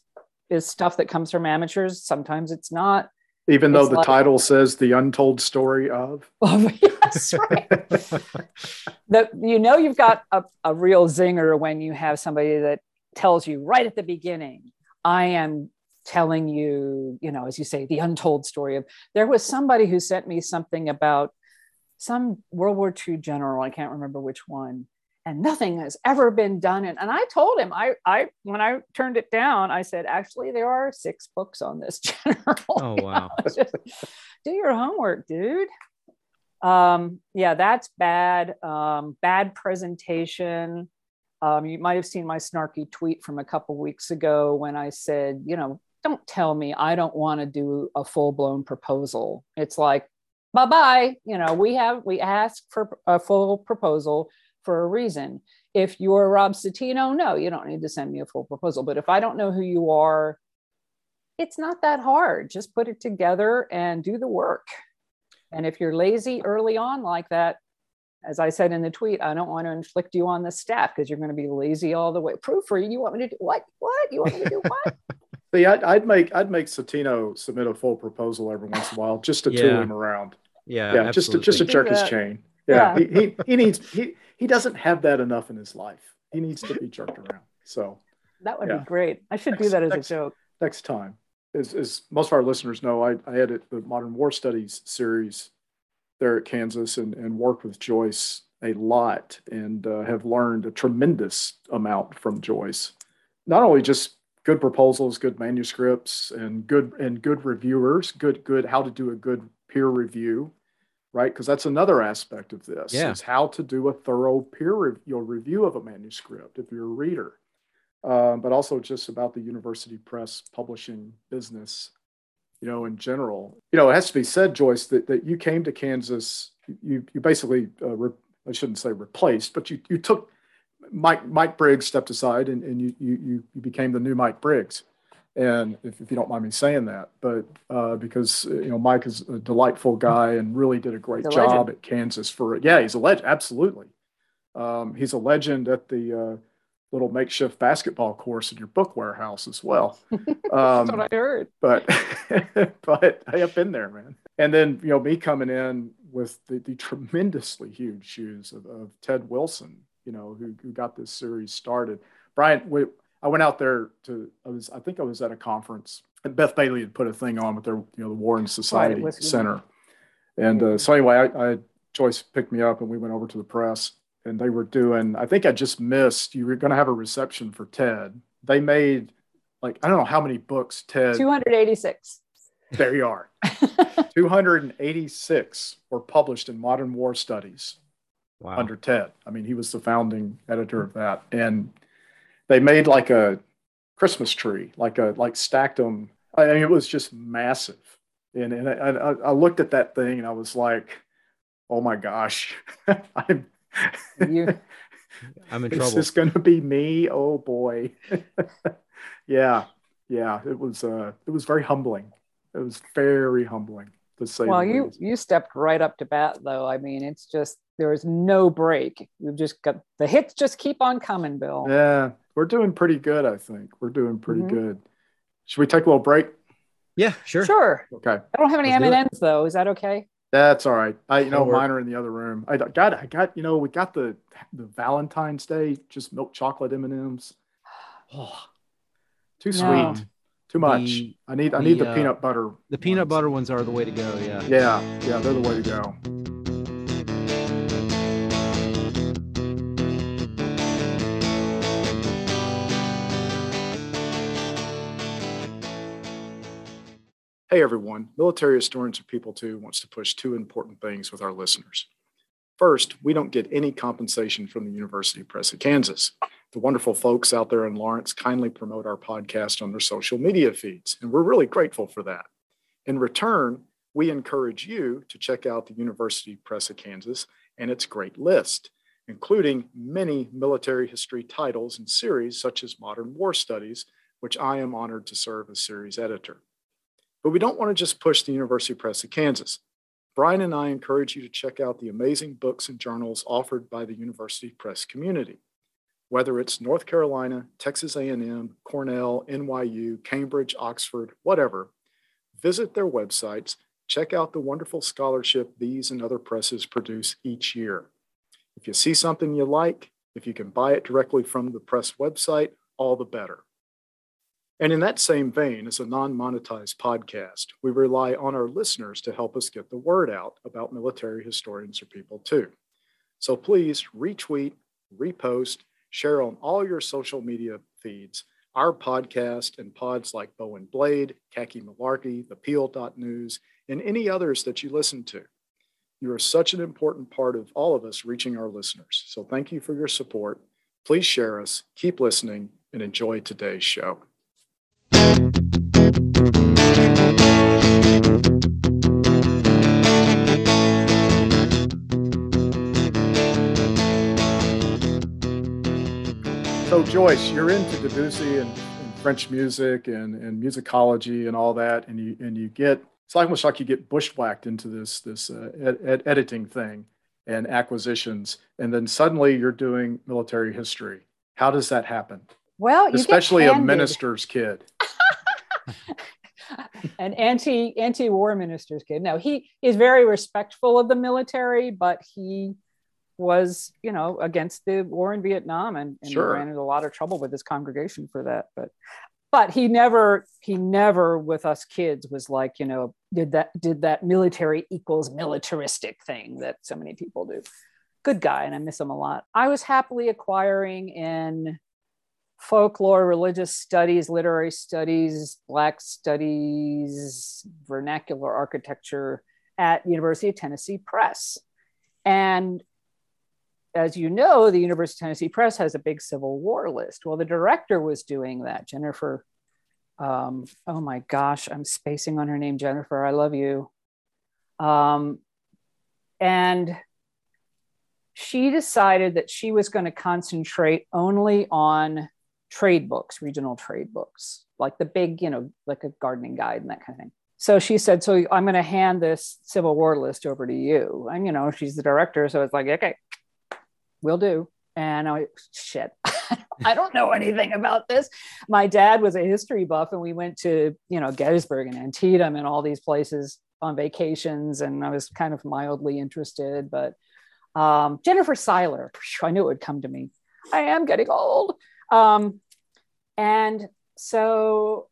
Speaker 3: is stuff that comes from amateurs. Sometimes it's not.
Speaker 1: Even though it's the like, title says the untold story of.
Speaker 3: Oh, yes right. That you know you've got a, a real zinger when you have somebody that tells you right at the beginning i am telling you you know as you say the untold story of there was somebody who sent me something about some World War II general, I can't remember which one, and nothing has ever been done. And, and I told him, I, I, when I turned it down, I said, actually, there are six books on this general.
Speaker 2: Oh, wow.
Speaker 3: Just, do your homework, dude. Um, yeah, that's bad. Um, bad presentation. Um, you might have seen my snarky tweet from a couple weeks ago when I said, you know, don't tell me I don't want to do a full blown proposal. It's like, bye bye. You know, we have, we ask for a full proposal for a reason. If you're Rob Citino, no, you don't need to send me a full proposal. But if I don't know who you are, it's not that hard. Just put it together and do the work. And if you're lazy early on like that, as I said in the tweet, I don't want to inflict you on the staff because you're going to be lazy all the way. Proofread, you want me to do what? What? You want me to do what?
Speaker 1: See, I'd, I'd, make I'd make Citino submit a full proposal every once in a while just to yeah. tool him around.
Speaker 2: Yeah,
Speaker 1: yeah, just to just to jerk his chain. Yeah, yeah. He, he he needs he he doesn't have that enough in his life. He needs to be jerked around. So
Speaker 3: that would yeah. be great. I should next, do that as
Speaker 1: next,
Speaker 3: a joke
Speaker 1: next time. As, as most of our listeners know, I, I edit the Modern War Studies series there at Kansas and, and worked with Joyce a lot and uh, have learned a tremendous amount from Joyce. Not only just good proposals, good manuscripts, and good and good reviewers, good good how to do a good peer review, right? Because that's another aspect of this
Speaker 2: yeah.
Speaker 1: is how to do a thorough peer review, review of a manuscript if you're a reader, um, but also just about the university press publishing business, you know, in general. You know, it has to be said, Joyce, that, that you came to Kansas, you you basically, uh, re- I shouldn't say replaced, but you you took Mike Mike Briggs stepped aside and, and you, you you became the new Mike Briggs. And if, if you don't mind me saying that, but uh, because you know Mike is a delightful guy and really did a great a job legend. at Kansas for yeah he's a legend absolutely, Um, he's a legend at the uh, little makeshift basketball course in your book warehouse as well. Um,
Speaker 3: That's what I heard.
Speaker 1: but but I have been there, man. And then you know me coming in with the, the tremendously huge shoes of, of Ted Wilson, you know, who, who got this series started. Brian, we, I went out there to I was I think I was at a conference and Beth Bailey had put a thing on with their you know the War and Society
Speaker 3: was-
Speaker 1: Center, and uh, so anyway, I, I Joyce picked me up and we went over to the press and they were doing. I think I just missed. You were going to have a reception for Ted. They made like I don't know how many books Ted.
Speaker 3: 286.
Speaker 1: There you are. 286 were published in Modern War Studies
Speaker 2: Wow.
Speaker 1: under Ted. I mean, he was the founding editor of that, and they made like a Christmas tree, like a like stacked them. I mean, it was just massive. And and I, I, I looked at that thing and I was like, oh my gosh, I'm.
Speaker 3: You-
Speaker 2: I'm in
Speaker 1: Is
Speaker 2: trouble.
Speaker 1: Is this going to be me? Oh boy. yeah, yeah. It was. Uh, it was very humbling. It was very humbling to say.
Speaker 3: well, you
Speaker 1: least.
Speaker 3: you stepped right up to bat, though. I mean, it's just there is no break. We've just got the hits just keep on coming, Bill.
Speaker 1: Yeah, we're doing pretty good. I think we're doing pretty
Speaker 3: Mhm.
Speaker 1: good. Should we take a little break?
Speaker 2: Yeah, sure.
Speaker 3: Sure.
Speaker 1: Okay,
Speaker 3: I don't have any M and M's though. Is that okay?
Speaker 1: that's all right. I, you know,
Speaker 2: That'll work.
Speaker 1: mine are in the other room. I got, I got, you know, we got the the Valentine's Day just milk chocolate M and M's. Oh, too
Speaker 3: No.
Speaker 1: sweet, too much.
Speaker 2: The-
Speaker 1: I need, I need the
Speaker 2: uh,
Speaker 1: peanut butter.
Speaker 2: The peanut
Speaker 1: ones.
Speaker 2: butter ones are the way to go. Yeah.
Speaker 1: Yeah, yeah, they're the way to go. Hey everyone, Military Historians Are People Too wants to push two important things with our listeners. First, we don't get any compensation from the University Press of Kansas. The wonderful folks out there in Lawrence kindly promote our podcast on their social media feeds, and we're really grateful for that. In return, we encourage you to check out the University Press of Kansas and its great list, including many military history titles and series such as Modern War Studies, which I am honored to serve as series editor. But we don't want to just push the University Press of Kansas. Brian and I encourage you to check out the amazing books and journals offered by the University Press community. Whether it's North Carolina, Texas A&M, Cornell, NYU, Cambridge, Oxford, whatever, visit their websites, check out the wonderful scholarship these and other presses produce each year. If you see something you like, if you can buy it directly from the press website, all the better. And in that same vein, as a non monetized podcast, we rely on our listeners to help us get the word out about military historians or people too. So please retweet, repost, share on all your social media feeds our podcast and pods like Bow and Blade, Khaki Malarkey, The Peel.news, and any others that you listen to. You are such an important part of all of us reaching our listeners. So thank you for your support. Please share us, keep listening, and enjoy today's show. So Joyce, you're into Debussy and, and French music and, and musicology and all that, and you and you get it's almost like you get bushwhacked into this this uh, ed- ed- editing thing and acquisitions, and then suddenly you're doing military history. How does that happen?
Speaker 3: Well,
Speaker 1: Especially a minister's kid.
Speaker 3: an anti anti war minister's kid. No, he is very respectful of the military, but he was, you know, against the war in Vietnam and, and
Speaker 1: Sure.
Speaker 3: ran into a lot of trouble with his congregation for that. But but he never he never with us kids was like, you know, did that did that military equals militaristic thing that so many people do. Good guy, and I miss him a lot. I was happily acquiring in folklore, religious studies, literary studies, Black studies, vernacular architecture at University of Tennessee Press. And as you know, the University of Tennessee Press has a big Civil War list. Well, the director was doing that, Jennifer. Um, oh my gosh, I'm spacing on her name, Jennifer. I love you. Um, and she decided that she was going to concentrate only on trade books, regional trade books, like the big, you know, like a gardening guide and that kind of thing. So she said, So I'm going to hand this Civil War list over to you. And, you know, she's the director. So it's like, okay. we'll do. And I, shit, I don't know anything about this. My dad was a history buff, and we went to, you know, Gettysburg and Antietam and all these places on vacations. And I was kind of mildly interested. But um, Jennifer Siler, I knew it would come to me. I am getting old. Um, and so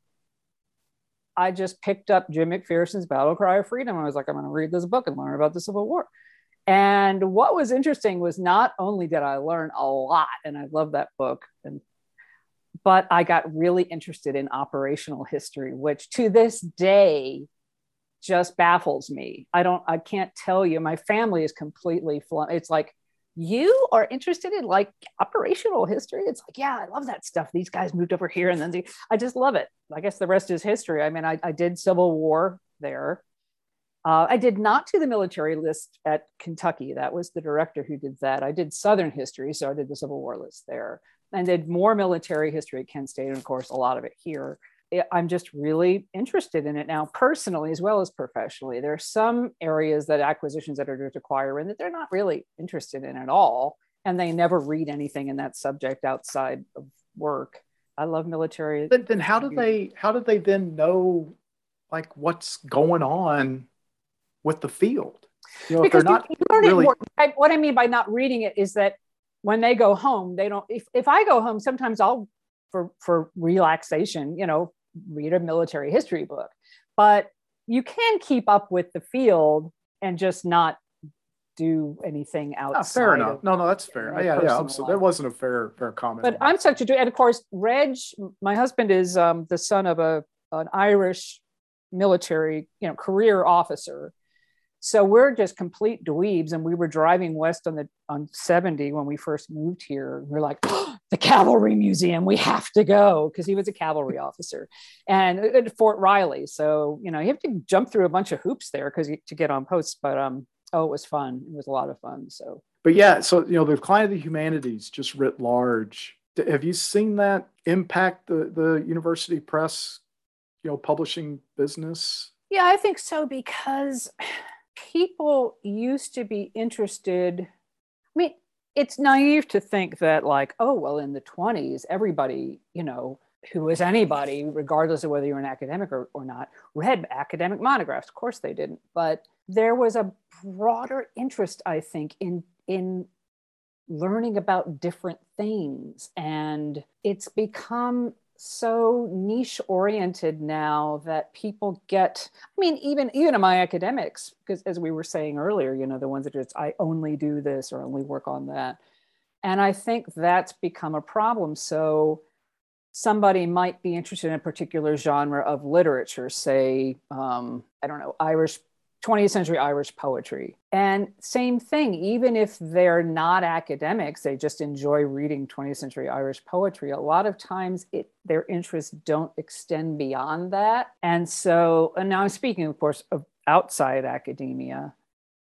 Speaker 3: I just picked up Jim McPherson's Battle Cry of Freedom. I was like, I'm going to read this book and learn about the Civil War. And what was interesting was not only did I learn a lot, and I love that book, and but I got really interested in operational history, which to this day just baffles me. I don't, I can't tell you. My family is completely. It's like you are interested in like operational history. It's like, yeah, I love that stuff. These guys moved over here, and then the, I just love it. I guess the rest is history. I mean, I, I did Civil War there. Uh, I did not do the military list at Kentucky. That was the director who did that. I did Southern history, so I did the Civil War list there, and did more military history at Kent State, and of course, a lot of it here. I'm just really interested in it now, personally as well as professionally. There are some areas that acquisitions editors acquire in that they're not really interested in at all, and they never read anything in that subject outside of work. I love military.
Speaker 1: Then, then how do they? How do they then know, like, what's going on with the field.
Speaker 3: You know, because not really... I, what I mean by not reading it is that when they go home, they don't. If, if I go home, sometimes I'll for for relaxation, you know, read a military history book, but you can keep up with the field and just not do anything outside.
Speaker 1: Oh, fair enough. No, no, that's fair. Yeah, yeah. So that wasn't a fair, fair comment.
Speaker 3: But I'm such a do, and of course, Reg, my husband is um, the son of a an Irish military, you know, career officer, so we're just complete dweebs, and we were driving west on the on 70 when we first moved here. We are like, oh, the cavalry museum, we have to go because he was a cavalry officer, and at Fort Riley. So you know, you have to jump through a bunch of hoops there because to get on posts. But um, oh, it was fun. It was a lot of fun. So,
Speaker 1: but yeah, so you know, the decline of the humanities just writ large. Have you seen that impact the the university press, you know, publishing business?
Speaker 3: Yeah, I think so because people used to be interested. I mean, it's naive to think that, like, oh, well, in the 20s, everybody, you know, who was anybody, regardless of whether you're an academic or, or not, read academic monographs. Of course they didn't. But there was a broader interest, I think, in in learning about different things. And it's become so niche oriented now that people get i mean even even in my academics because as we were saying earlier you know the ones that just i only do this or only work on that. And i think that's become a problem. So somebody might be interested in a particular genre of literature say um, i don't know irish 20th century Irish poetry. And same thing, even if they're not academics, they just enjoy reading 20th century Irish poetry. A lot of times it, their interests don't extend beyond that. And so, and now I'm speaking, of course, of outside academia.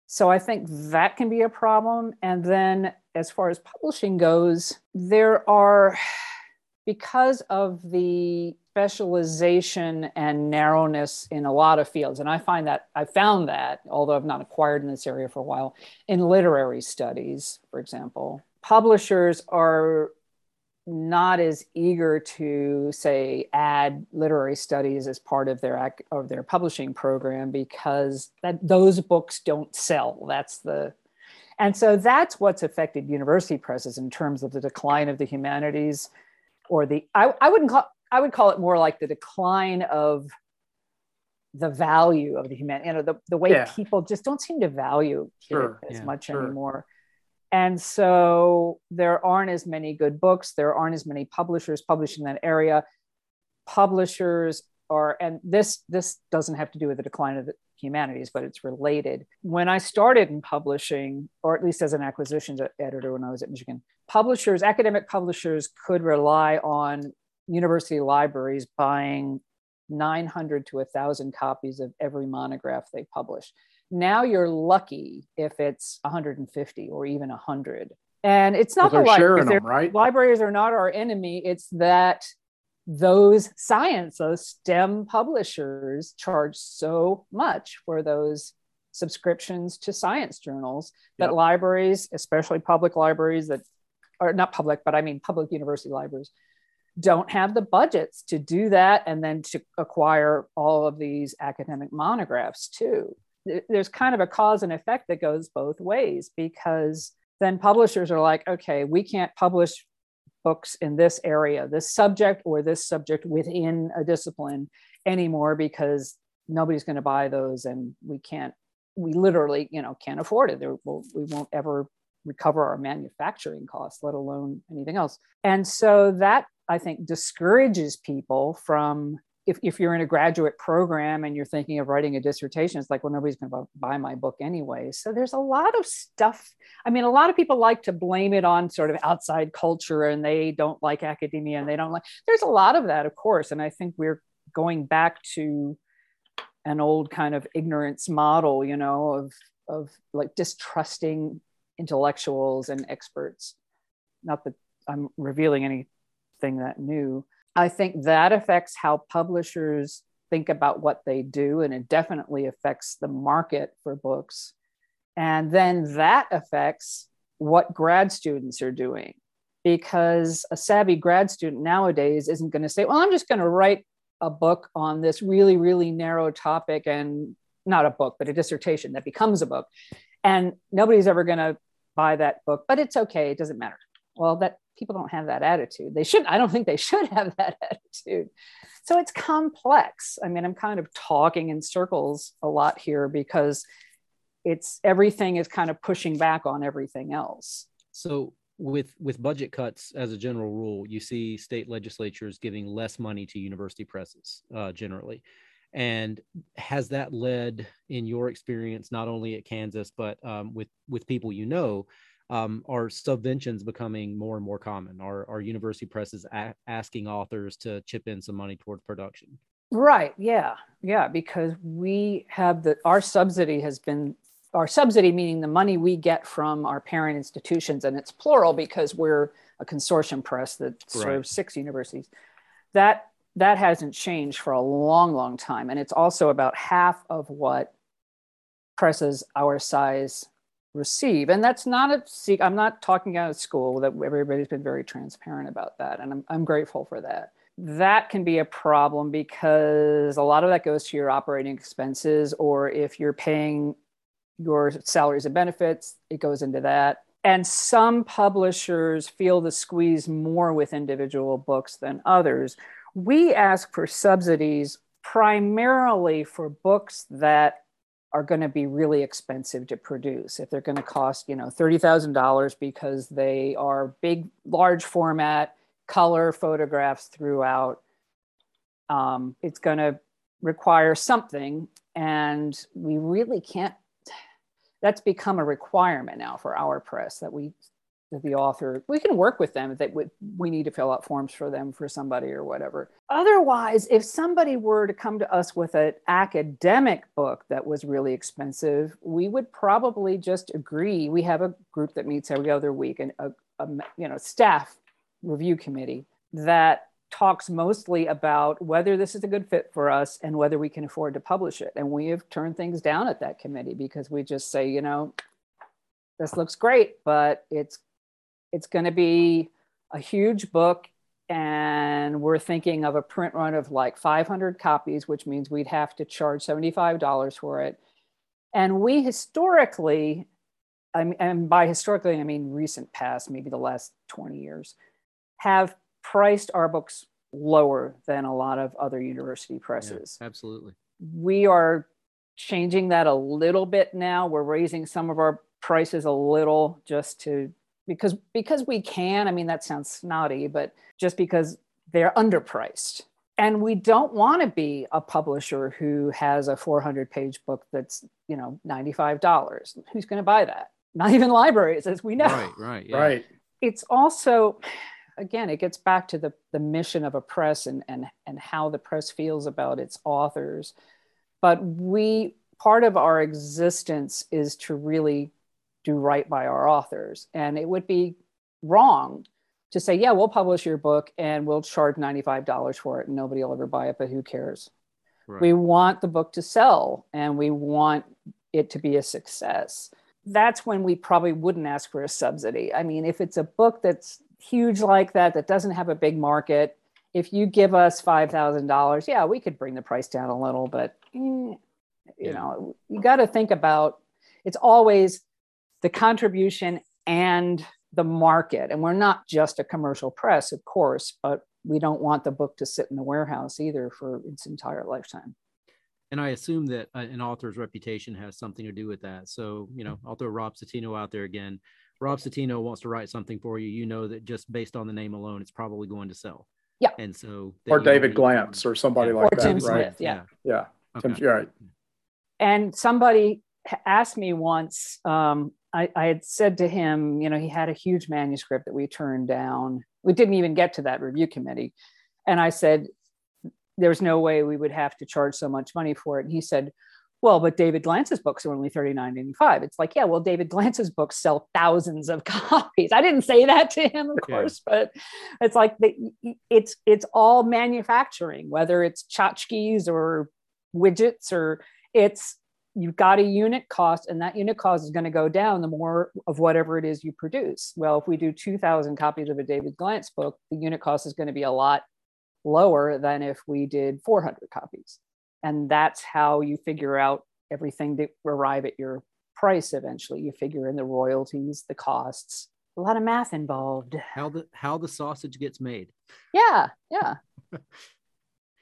Speaker 3: So I think that can be a problem. And then as far as publishing goes, there are, because of the specialization and narrowness in a lot of fields. And I find that I found that, although I've not acquired in this area for a while, in literary studies, for example, publishers are not as eager to say add literary studies as part of their of their publishing program because that those books don't sell that's the and so that's what's affected university presses in terms of the decline of the humanities or the I, I wouldn't call I would call it more like the decline of the value of the human, you know, the, the way yeah. people just don't seem to value sure. it as yeah, much sure. anymore. And so there aren't as many good books, there aren't as many publishers publishing that area. Publishers are, and this this doesn't have to do with the decline of the humanities, but it's related. When I started in publishing, or at least as an acquisitions editor when I was at Michigan, publishers, academic publishers could rely on university libraries buying 900 to 1,000 copies of every monograph they publish. Now you're lucky if it's 150 or even 100. And it's not the libraries, them, right? libraries are not our enemy. It's that those science, those STEM publishers charge so much for those subscriptions to science journals that yep. libraries, especially public libraries that are not public, but I mean public university libraries, don't have the budgets to do that and then to acquire all of these academic monographs too. There's kind of a cause and effect that goes both ways because then publishers are like, okay, we can't publish books in this area, this subject or this subject within a discipline anymore because nobody's going to buy those and we can't, we literally, you know, can't afford it. There, we'll, we won't ever recover our manufacturing costs, let alone anything else. And so that I think discourages people from if, if you're in a graduate program and you're thinking of writing a dissertation, it's like, well, nobody's going to buy my book anyway. So there's a lot of stuff. I mean, a lot of people like to blame it on sort of outside culture and they don't like academia and they don't like, there's a lot of that, of course. And I think we're going back to an old kind of ignorance model, you know, of, of like distrusting intellectuals and experts. Not that I'm revealing anything that new I think that affects how publishers think about what they do, and it definitely affects the market for books. And then that affects what grad students are doing, because a savvy grad student nowadays isn't going to say, Well, I'm just going to write a book on this really, really narrow topic, and not a book, but a dissertation that becomes a book. And nobody's ever going to buy that book, but it's okay, it doesn't matter. Well, that people don't have that attitude. They should, I don't think they should have that attitude. So it's complex. I mean, I'm kind of talking in circles a lot here because it's everything is kind of pushing back on everything else.
Speaker 2: So with with budget cuts as a general rule, you see state legislatures giving less money to university presses uh, generally. And has that led, in your experience, not only at Kansas but um, with with people you know, um, are subventions becoming more and more common? Are, are university presses a- asking authors to chip in some money toward production?
Speaker 3: Right. Yeah. Yeah. Because we have the, our subsidy has been, our subsidy meaning the money we get from our parent institutions, and it's plural because we're a consortium press that serves right. six universities. That that hasn't changed for a long, long time. And it's also about half of what presses our size receive. And that's not a secret. I'm not talking out of school that everybody's been very transparent about that. And I'm, I'm grateful for that. That can be a problem because a lot of that goes to your operating expenses, or if you're paying your salaries and benefits, it goes into that. And some publishers feel the squeeze more with individual books than others. We ask for subsidies primarily for books that are going to be really expensive to produce. If they're going to cost you know $30000 because they are big large format color photographs throughout um, it's going to require something and we really can't that's become a requirement now for our press that we the author we can work with them that we, need to fill out forms for them for somebody or whatever. Otherwise if somebody were to come to us with an academic book that was really expensive we would probably just agree. We have a group that meets every other week and a, a you know staff review committee that talks mostly about whether this is a good fit for us and whether we can afford to publish it. And we have turned things down at that committee because we just say you know this looks great but it's it's going to be a huge book and we're thinking of a print run of like 500 copies which means we'd have to charge $75 for it. And we historically I mean, and by historically i mean recent past maybe the last 20 years have priced our books lower than a lot of other university presses.
Speaker 2: yeah, absolutely.
Speaker 3: We are changing that a little bit now. We're raising some of our prices a little just to because because we can i mean that sounds snotty but just because they're underpriced. And we don't want to be a publisher who has a 400 page book that's you know $95 who's going to buy that? Not even libraries as we know.
Speaker 2: Right right
Speaker 1: yeah. right.
Speaker 3: It's also again it gets back to the, the mission of a press and, and and how the press feels about its authors. But we part of our existence is to really do right by our authors. And it would be wrong to say, yeah, we'll publish your book and we'll charge $95 for it and nobody will ever buy it, but who cares? Right. We want the book to sell and we want it to be a success, that's when we probably wouldn't ask for a subsidy. I mean, if it's a book that's huge like that, that doesn't have a big market, if you give us $5,000, yeah, we could bring the price down a little, but eh, you know, you got to think about it's always the contribution and the market. And we're not just a commercial press, of course, but we don't want the book to sit in the warehouse either for its entire lifetime.
Speaker 2: And I assume that uh, an author's reputation has something to do with that. So, you know, I'll throw Rob Citino out there again. Rob Citino wants to write something for you. You know that just based on the name alone, it's probably going to sell.
Speaker 3: Yeah.
Speaker 2: And so,
Speaker 1: Or David
Speaker 2: need-
Speaker 1: Glantz or somebody
Speaker 2: Yeah.
Speaker 1: like
Speaker 3: Or
Speaker 1: that,
Speaker 3: Tim
Speaker 1: right?
Speaker 3: Smith. yeah.
Speaker 1: Yeah, Tim,
Speaker 2: Okay.
Speaker 1: you're right.
Speaker 3: and somebody asked me once um, I, I had said to him you know he had a huge manuscript that we turned down. We didn't even get to that review committee. And i said there's no way we would have to charge so much money for it. And he said well but david Glantz's books are only $39.95 it's like yeah well david Glantz's books sell thousands of copies. I didn't say that to him of
Speaker 2: Yeah.
Speaker 3: course but it's like the, it's it's all manufacturing whether it's tchotchkes or widgets or it's you've got a unit cost and that unit cost is going to go down the more of whatever it is you produce. Well if we do 2000 copies of a david glantz book the unit cost is going to be a lot lower than if we did 400 copies. And that's how you figure out everything to arrive at your price eventually. You figure in the royalties the costs a lot of math involved.
Speaker 2: How the how the sausage gets made.
Speaker 3: yeah yeah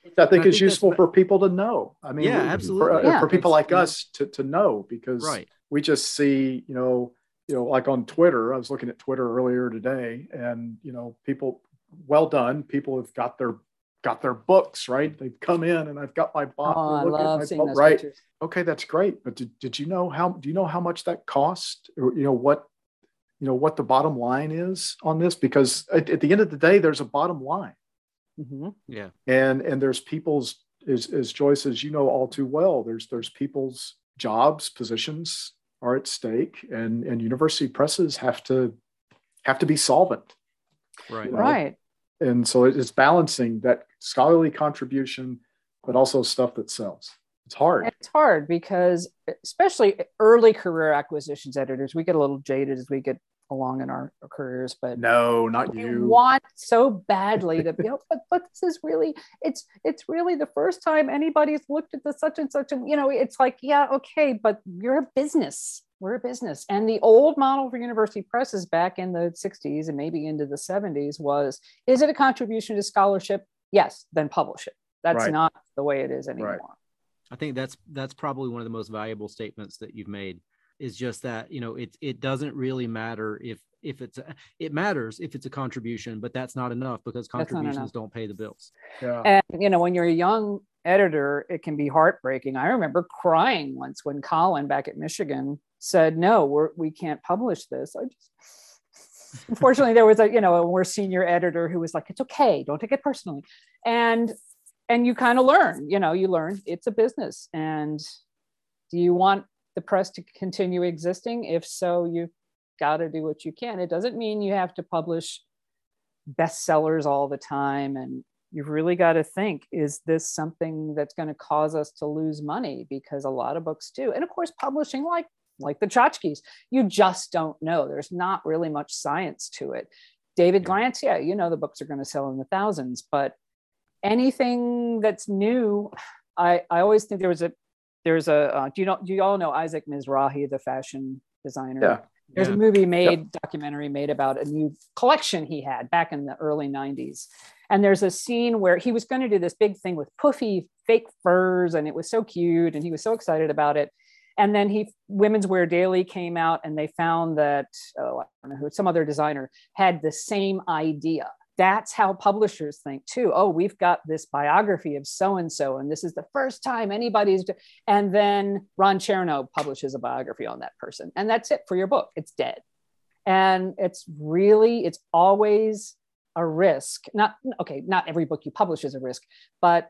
Speaker 1: I think
Speaker 2: I think that's
Speaker 1: useful for people to know. I mean,
Speaker 2: Yeah,
Speaker 1: for-
Speaker 2: absolutely.
Speaker 1: For,
Speaker 3: Yeah.
Speaker 1: for people like us to, to know because
Speaker 2: Right.
Speaker 1: we just see, you know, you know, like on Twitter, I was looking at Twitter earlier today and, you know, people, well done. People have got their, got their books, right? They've come in and I've got my box.
Speaker 3: oh i
Speaker 1: Look at my
Speaker 3: love seeing
Speaker 1: book,
Speaker 3: those
Speaker 1: right.
Speaker 3: pictures
Speaker 1: Okay. That's great. But did, did you know how, do you know how much that cost or, you know, what, you know, what the bottom line is on this? Because at, at the end of the day, there's a bottom line
Speaker 3: Mhm.
Speaker 2: Yeah.
Speaker 1: and and there's people's as, as joyce as you know all too well there's there's people's jobs positions are at stake and and university presses have to have to be solvent
Speaker 2: Right.
Speaker 1: You know,
Speaker 3: right
Speaker 1: and so it's balancing that scholarly contribution but also stuff that sells it's hard
Speaker 3: And It's hard because, especially early career acquisitions editors, we get a little jaded as we get along in our careers, but
Speaker 1: no not
Speaker 3: we
Speaker 1: you
Speaker 3: want so badly to, you know, but, but this is really, it's, it's really the first time anybody's looked at the such and such, and you know, it's like, yeah, okay, but you're a business. We're a business. And the old model for university presses back in the 60s and maybe into the 70s was, is it a contribution to scholarship? Yes, then publish it. That's
Speaker 1: Right.
Speaker 3: not the way it is anymore.
Speaker 2: I think that's that's probably one of the most valuable statements that you've made is just that you know it it doesn't really matter if if it's a, it matters if it's a contribution but that's not enough because contributions
Speaker 3: enough.
Speaker 2: don't pay the bills
Speaker 1: yeah
Speaker 3: And you know, when you're a young editor, it can be heartbreaking. I remember crying once when Colin back at Michigan said, "No, we're, we can't publish this." I just, unfortunately, there was a you know a more senior editor who was like, "It's okay, don't take it personally," and and you kind of learn. You know, you learn it's a business, and do you want the press to continue existing? If so, you've got to do what you can. It doesn't mean you have to publish bestsellers all the time and you've really got to think is this something that's going to cause us to lose money? Because a lot of books do. And of course publishing like like the tchotchkes you just don't know. There's not really much science to it. David glantz yeah you know the books are going to sell in the thousands but anything that's new i i always think there was a there's a uh, do you know do you all know isaac mizrahi the fashion designer
Speaker 1: Yeah.
Speaker 3: there's
Speaker 2: Yeah.
Speaker 3: a movie made, documentary made about a new collection he had back in the early 90s. And there's a scene where he was going to do this big thing with puffy fake furs, and it was so cute, and he was so excited about it. And then he Women's Wear Daily came out, and they found that oh, I don't know who, some other designer had the same idea. That's how publishers think too. Oh, we've got this biography of so and so, and this is the first time anybody's. do-" And then Ron Chernow publishes a biography on that person, and that's it for your book. It's dead and it's really it's always a risk not okay not every book you publish is a risk but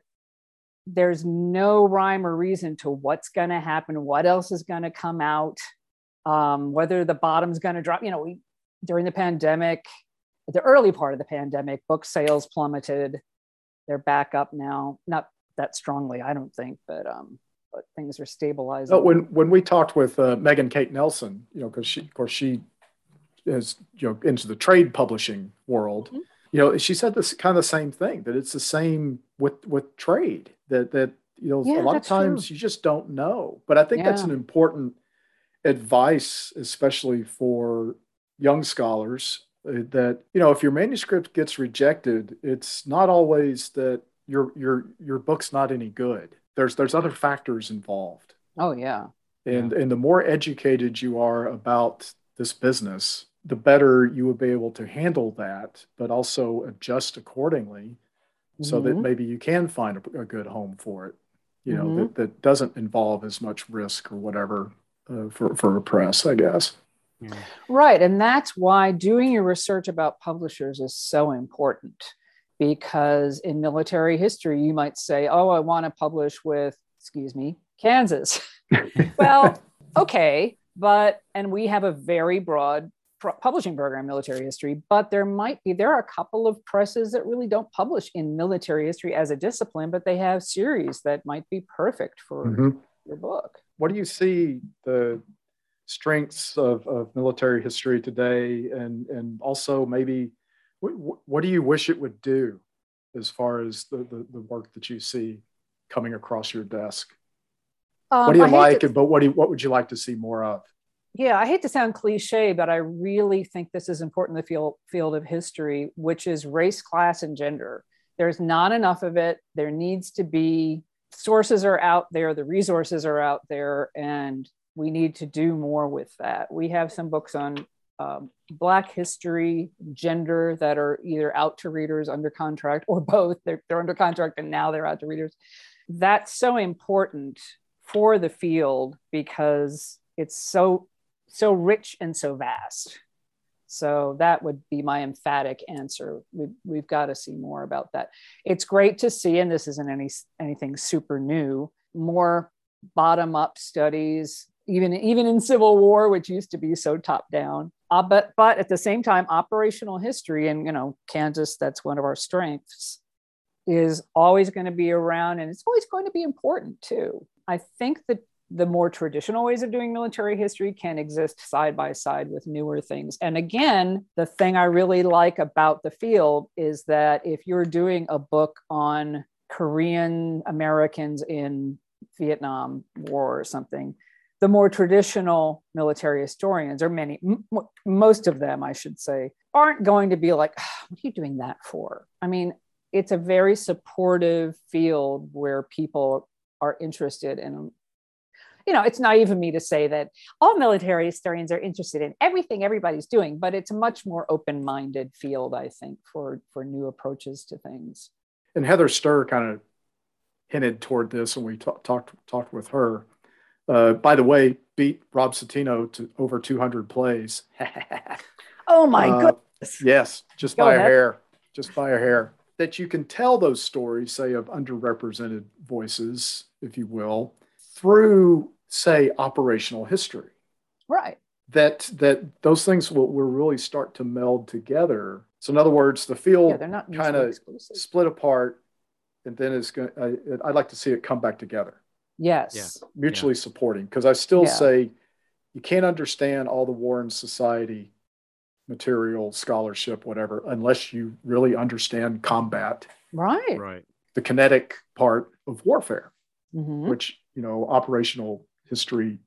Speaker 3: there's no rhyme or reason to what's going to happen what else is going to come out um, whether the bottom's going to drop you know we during the pandemic the early part of the pandemic book sales plummeted they're back up now not that strongly i don't think but um but things are stabilizing.
Speaker 1: Oh, when when we talked with uh, Megan Kate Nelson, you know, because she, of course, she is you know into the trade publishing world. Mm-hmm. You know, she said this kind of the same thing that it's the same with with trade that that you know yeah, a lot of times true. you just don't know. But I think yeah. that's an important advice, especially for young scholars. Uh, that you know, if your manuscript gets rejected, it's not always that your your your book's not any good. There's there's other factors involved.
Speaker 3: Oh yeah.
Speaker 1: And yeah. and the more educated you are about this business, the better you will be able to handle that, but also adjust accordingly mm-hmm. so that mm-hmm. maybe you can find a, a good home for it, you know, mm-hmm. that, that doesn't involve as much risk or whatever uh, for, for a press, I guess.
Speaker 3: Right. And that's why doing your research about publishers is so important because in military history, you might say, oh, I want to publish with, excuse me, Kansas. well, okay. But, and we have a very broad publishing program military history but there might be there are a couple of presses that really don't publish in military history as a discipline but they have series that might be perfect for mm-hmm. your book
Speaker 1: what do you see the strengths of, of military history today and and also maybe what, what do you wish it would do as far as the, the, the work that you see coming across your desk? Um, what do you like, to, but what do you, what would you like to see more of?
Speaker 3: Yeah, I hate to sound cliche, but I really think this is important in the field field of history, which is race, class, and gender. There's not enough of it. There needs to be sources are out there, the resources are out there, and we need to do more with that. We have some books on um, Black history, gender that are either out to readers under contract or both. They're, they're under contract and now they're out to readers. That's so important for the field because it's so so rich and so vast. So that would be my emphatic answer. We've, we've got to see more about that. It's great to see, and this isn't any anything super new, more bottom up studies, even even in Civil War, which used to be so top down. Uh, but but at the same time, operational history and you know Kansas, that's one of our strengths, is always going to be around, and it's always going to be important too. I think that the more traditional ways of doing military history can exist side by side with newer things. And again, the thing I really like about the field is that if you're doing a book on Korean Americans in Vietnam War or something, the more traditional military historians, or many, m- most of them, I should say, aren't going to be like, oh, what are you doing that for? I mean, it's a very supportive field where people are interested in. You know, it's naive of me to say that all military historians are interested in everything everybody's doing, but it's a much more open-minded field, I think, for for new approaches to things.
Speaker 1: And Heather Stur kind of hinted toward this when we t- talked talked with her uh, by the way, beat Rob Citino to over 200 plays.
Speaker 3: oh my uh, goodness.
Speaker 1: Yes, just Go by ahead. a hair. Just by a hair. That you can tell those stories, say, of underrepresented voices, if you will, through, say, operational history.
Speaker 3: Right.
Speaker 1: That that those things will, will really start to meld together. So, in other words, the field yeah, kind of split apart, and then it's going. I'd like to see it come back together.
Speaker 3: Yes.
Speaker 1: Yeah. Mutually yeah. supporting. Because I still yeah. say you can't understand all the war Warren Society material, scholarship, whatever, unless you really understand combat.
Speaker 3: Right.
Speaker 2: Right.
Speaker 1: The kinetic part of warfare, mm-hmm. which, you know, operational history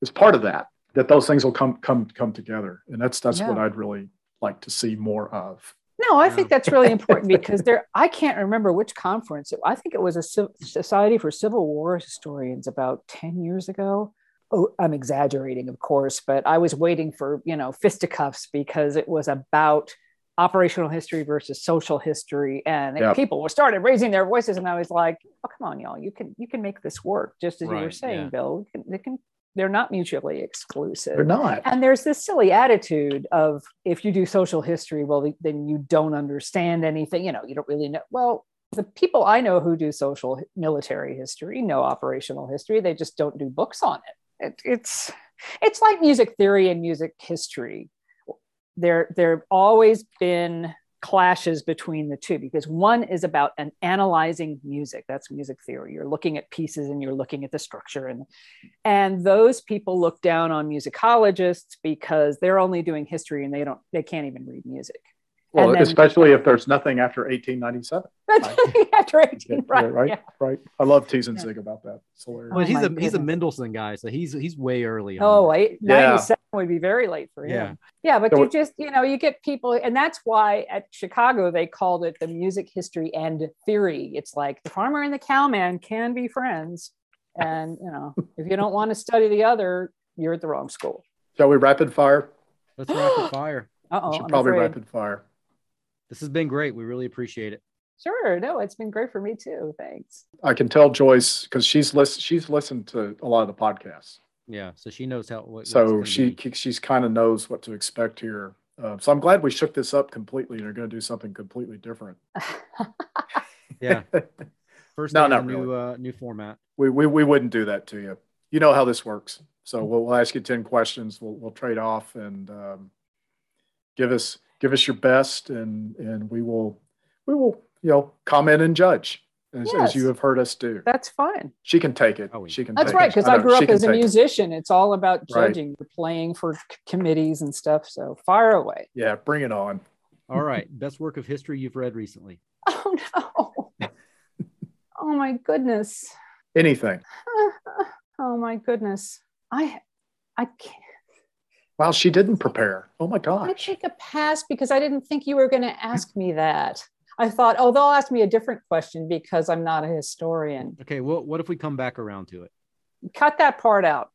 Speaker 1: is part of that. That those things will come come come together. And that's that's what I'd really like to see more of.
Speaker 3: No, I think that's really important because there, I can't remember which conference. I think it was a Society for Civil War Historians about 10 years ago. Oh, I'm exaggerating, of course, but I was waiting for, you know, fisticuffs because it was about operational history versus social history. And yep. people started raising their voices. And I was like, oh, come on, y'all, you can, you can make this work. Just as right, you were saying, yeah. Bill, can, they can they're not mutually exclusive.
Speaker 1: They're not.
Speaker 3: And there's this silly attitude of if you do social history, well, then you don't understand anything. You know, you don't really know. Well, the people I know who do social military history know operational history. They just don't do books on it. it it's it's like music theory and music history. There there always been clashes between the two because one is about an analyzing music that's music theory. You're looking at pieces and you're looking at the structure and and those people look down on musicologists because they're only doing history and they don't they can't even read music
Speaker 1: Well,
Speaker 3: then-
Speaker 1: especially if there's nothing after 1897.
Speaker 3: after 18
Speaker 1: Yeah,
Speaker 3: right,
Speaker 1: right,
Speaker 3: yeah.
Speaker 1: right. I love teasing
Speaker 3: Yeah.
Speaker 1: Zig about that. It's hilarious.
Speaker 2: But
Speaker 3: Oh
Speaker 2: he's
Speaker 3: my
Speaker 2: a he's a
Speaker 3: goodness.
Speaker 2: Mendelssohn guy, so he's he's way early. on
Speaker 3: Oh,
Speaker 2: that.
Speaker 1: Yeah.
Speaker 3: 97 would be very late for
Speaker 2: Yeah.
Speaker 3: him. Yeah, but
Speaker 1: So
Speaker 3: you just, you know, you get people, and that's why at Chicago they called it the music history and theory. It's like the farmer and the cowman can be friends. And, you know, if you don't want to study the other, you're at the wrong school.
Speaker 1: Shall we rapid fire?
Speaker 2: Let's rapid fire.
Speaker 3: Uh
Speaker 1: We
Speaker 3: oh.
Speaker 1: should
Speaker 3: I'm
Speaker 1: probably
Speaker 3: afraid.
Speaker 1: rapid fire.
Speaker 2: This has been great. We really appreciate it.
Speaker 3: Sure. No, it's been great for me too. Thanks.
Speaker 1: I can tell Joyce because she's list, she's listened to a lot of the podcasts,
Speaker 2: Yeah, so she knows how. What, what
Speaker 1: so she
Speaker 2: be.
Speaker 1: she's kind of knows what to expect here. Uh, so I'm glad we shook this up completely and are going to do something completely different.
Speaker 2: yeah first
Speaker 1: No,
Speaker 2: day of
Speaker 1: not
Speaker 2: the new uh, new format.
Speaker 1: we, we we wouldn't do that to you. You know how this works. So we'll, we'll ask you ten questions. We'll we'll trade off and um, give us give us your best, and and we will we will you know comment and judge as, as you have heard us do.
Speaker 3: That's fine.
Speaker 1: She can take it.
Speaker 2: Oh, yeah.
Speaker 1: She can.
Speaker 3: That's
Speaker 1: take
Speaker 3: right. Because
Speaker 1: I
Speaker 3: I grew up as a
Speaker 1: take it.
Speaker 3: musician. It's all about
Speaker 1: Right.
Speaker 3: judging. You're playing for c- committees and stuff. So fire away.
Speaker 1: Yeah, bring it on.
Speaker 2: All right, best work of history you've read recently.
Speaker 3: Oh, no. oh, my goodness.
Speaker 1: Anything.
Speaker 3: oh my goodness. I I can't
Speaker 1: Wow, she didn't prepare. Oh my God.
Speaker 3: I
Speaker 1: gosh.
Speaker 3: take a pass because I didn't think you were going to ask me that. I thought, oh, they'll ask me a different question because I'm not a historian.
Speaker 2: Okay, well, what if we come back around to it?
Speaker 3: Cut that part out.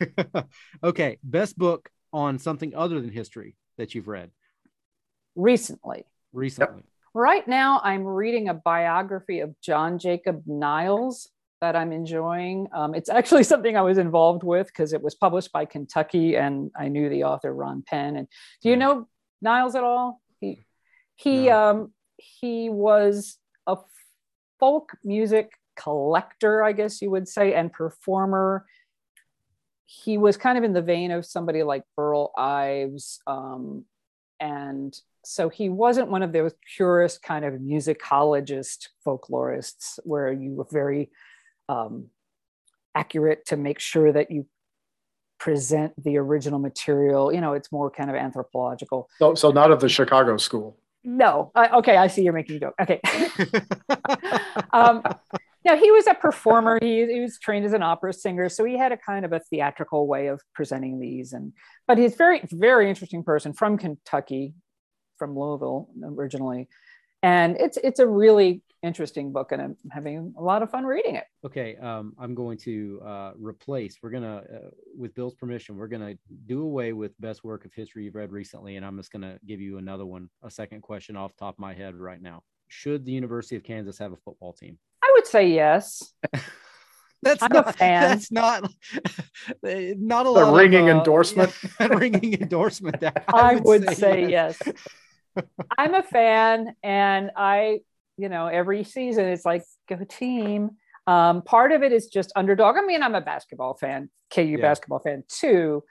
Speaker 2: okay, best book on something other than history that you've read
Speaker 3: Recently.
Speaker 2: recently.
Speaker 3: Right now, I'm reading a biography of John Jacob Niles that I'm enjoying. Um, it's actually something I was involved with because it was published by Kentucky, and I knew the author Ron Pen. And do you
Speaker 2: Hmm.
Speaker 3: know Niles at all? He he
Speaker 2: No.
Speaker 3: um, he was a folk music collector, I guess you would say, and performer. He was kind of in the vein of somebody like Burl Ives, um, and so he wasn't one of those purist kind of musicologist folklorists where you were very um, accurate to make sure that you present the original material you know it's more kind of anthropological
Speaker 1: So, so not of the Chicago school.
Speaker 3: no I, okay i see you're making a joke okay um, no, he was a performer. He, he was trained as an opera singer, so he had a kind of a theatrical way of presenting these. And but he's very, very interesting person from Kentucky, from Louisville originally, and it's it's a really interesting book, and I'm having a lot of fun reading it.
Speaker 2: okay, um, I'm going to uh, replace. We're gonna, uh, with Bill's permission, we're gonna do away with best work of history you've read recently, and I'm just gonna give you another one, a second question off the top of my head right now. Should the University of Kansas have a football team?
Speaker 3: I would say yes.
Speaker 2: That's
Speaker 3: I'm a
Speaker 2: not.
Speaker 3: fan.
Speaker 2: That's not. Not a
Speaker 1: The
Speaker 2: lot.
Speaker 1: ringing
Speaker 2: of, uh,
Speaker 1: endorsement?
Speaker 2: yeah, ringing endorsement.
Speaker 3: I, would, say, yes. I'm a fan, and I, you know, every season it's like go team. Um, part of it is just underdog. I mean, I'm a basketball fan, KU
Speaker 2: Yeah.
Speaker 3: basketball fan too,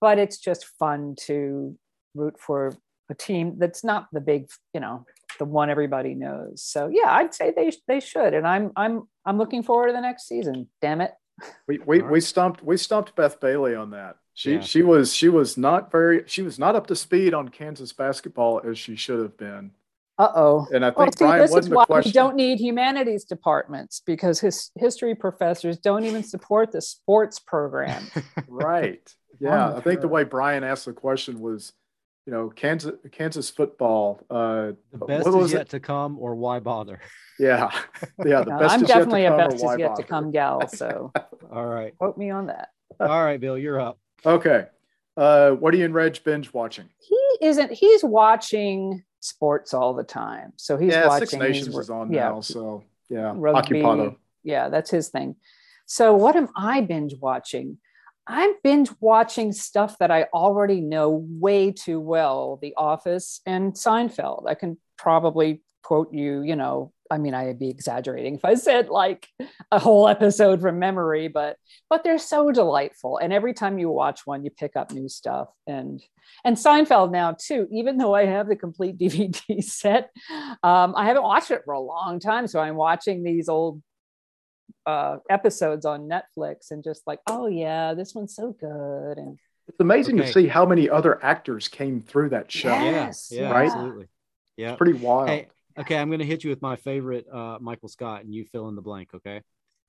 Speaker 3: but it's just fun to root for a team that's not the big, you know, the one everybody knows. So yeah, I'd say they they should, and I'm I'm I'm looking forward to the next season. Damn it.
Speaker 1: We we,
Speaker 2: All
Speaker 1: we stumped we stumped Beth Bailey on that. She
Speaker 2: Yeah.
Speaker 1: she was she was not very she was not up to speed on Kansas basketball as she should have been.
Speaker 3: Uh oh.
Speaker 1: And I
Speaker 3: Well,
Speaker 1: think
Speaker 3: see,
Speaker 1: Brian
Speaker 3: this is why
Speaker 1: the
Speaker 3: we don't need humanities departments because his history professors don't even support the sports program.
Speaker 1: Right. Yeah.
Speaker 3: I'm
Speaker 1: think the way Brian asked the question was, you know, Kansas Kansas football. Uh,
Speaker 2: The
Speaker 1: what
Speaker 2: best
Speaker 1: was
Speaker 2: is yet
Speaker 1: it?
Speaker 2: to come, or why bother?
Speaker 1: Yeah. Yeah. The
Speaker 3: No,
Speaker 1: best
Speaker 3: I'm
Speaker 1: is yet to
Speaker 3: definitely a best is yet to come gal, so
Speaker 2: All right,
Speaker 3: quote me on that.
Speaker 2: all right, Bill, you're up.
Speaker 1: Okay. Uh, what are you and Reg binge watching?
Speaker 3: He isn't. He's watching sports all the time, so he's
Speaker 1: yeah,
Speaker 3: watching.
Speaker 1: Six Nations
Speaker 3: he's-
Speaker 1: is on
Speaker 3: yeah,
Speaker 1: now. So yeah.
Speaker 3: rugby.
Speaker 1: Occupado.
Speaker 3: Yeah, that's his thing. So what am I binge watching? I'm binge watching stuff that I already know way too well. The Office and Seinfeld. I can probably quote you, you know, I mean, I'd be exaggerating if I said like a whole episode from memory, but but they're so delightful. And every time you watch one, you pick up new stuff. And and Seinfeld now too, even though I have the complete DVD set, um, I haven't watched it for a long time. So I'm watching these old uh, episodes on Netflix and just like, oh yeah, this one's so good. And
Speaker 1: It's amazing
Speaker 2: Okay.
Speaker 1: to see how many other actors came through that show.
Speaker 3: Yeah.
Speaker 2: Yeah,
Speaker 3: Yes,
Speaker 2: yeah,
Speaker 1: right?
Speaker 2: absolutely. Yeah.
Speaker 1: It's pretty wild.
Speaker 2: Hey, okay, I'm gonna hit you with my favorite uh, Michael Scott, and you fill in the blank. Okay,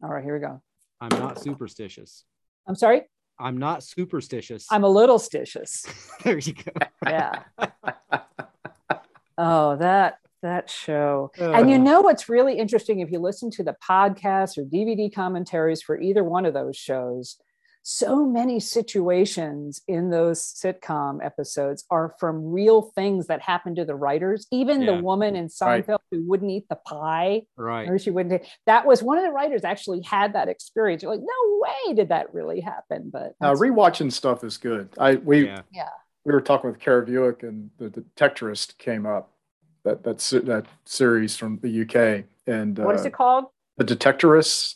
Speaker 3: all right, here we go.
Speaker 2: I'm not superstitious.
Speaker 3: I'm sorry,
Speaker 2: I'm not superstitious.
Speaker 3: I'm a little stitious.
Speaker 2: there you go.
Speaker 3: Yeah. oh, that that show. And you
Speaker 1: Uh,
Speaker 3: know what's really interesting if you listen to the podcasts or DVD commentaries for either one of those shows, so many situations in those sitcom episodes are from real things that happened to the writers. Even
Speaker 2: Yeah.
Speaker 3: the woman in
Speaker 1: Right.
Speaker 3: Seinfeld who wouldn't eat the pie,
Speaker 2: Right.
Speaker 3: or she wouldn't. That was one of the writers actually had that experience. You're like, no way did that really happen. But
Speaker 1: now
Speaker 3: that's-
Speaker 1: rewatching stuff is good. I we
Speaker 2: Yeah.
Speaker 3: yeah,
Speaker 1: we were talking with Kara Vuic and the Detectorist came up. That that that series from the UK and
Speaker 3: what is
Speaker 1: uh,
Speaker 3: it called?
Speaker 1: the Detectorists.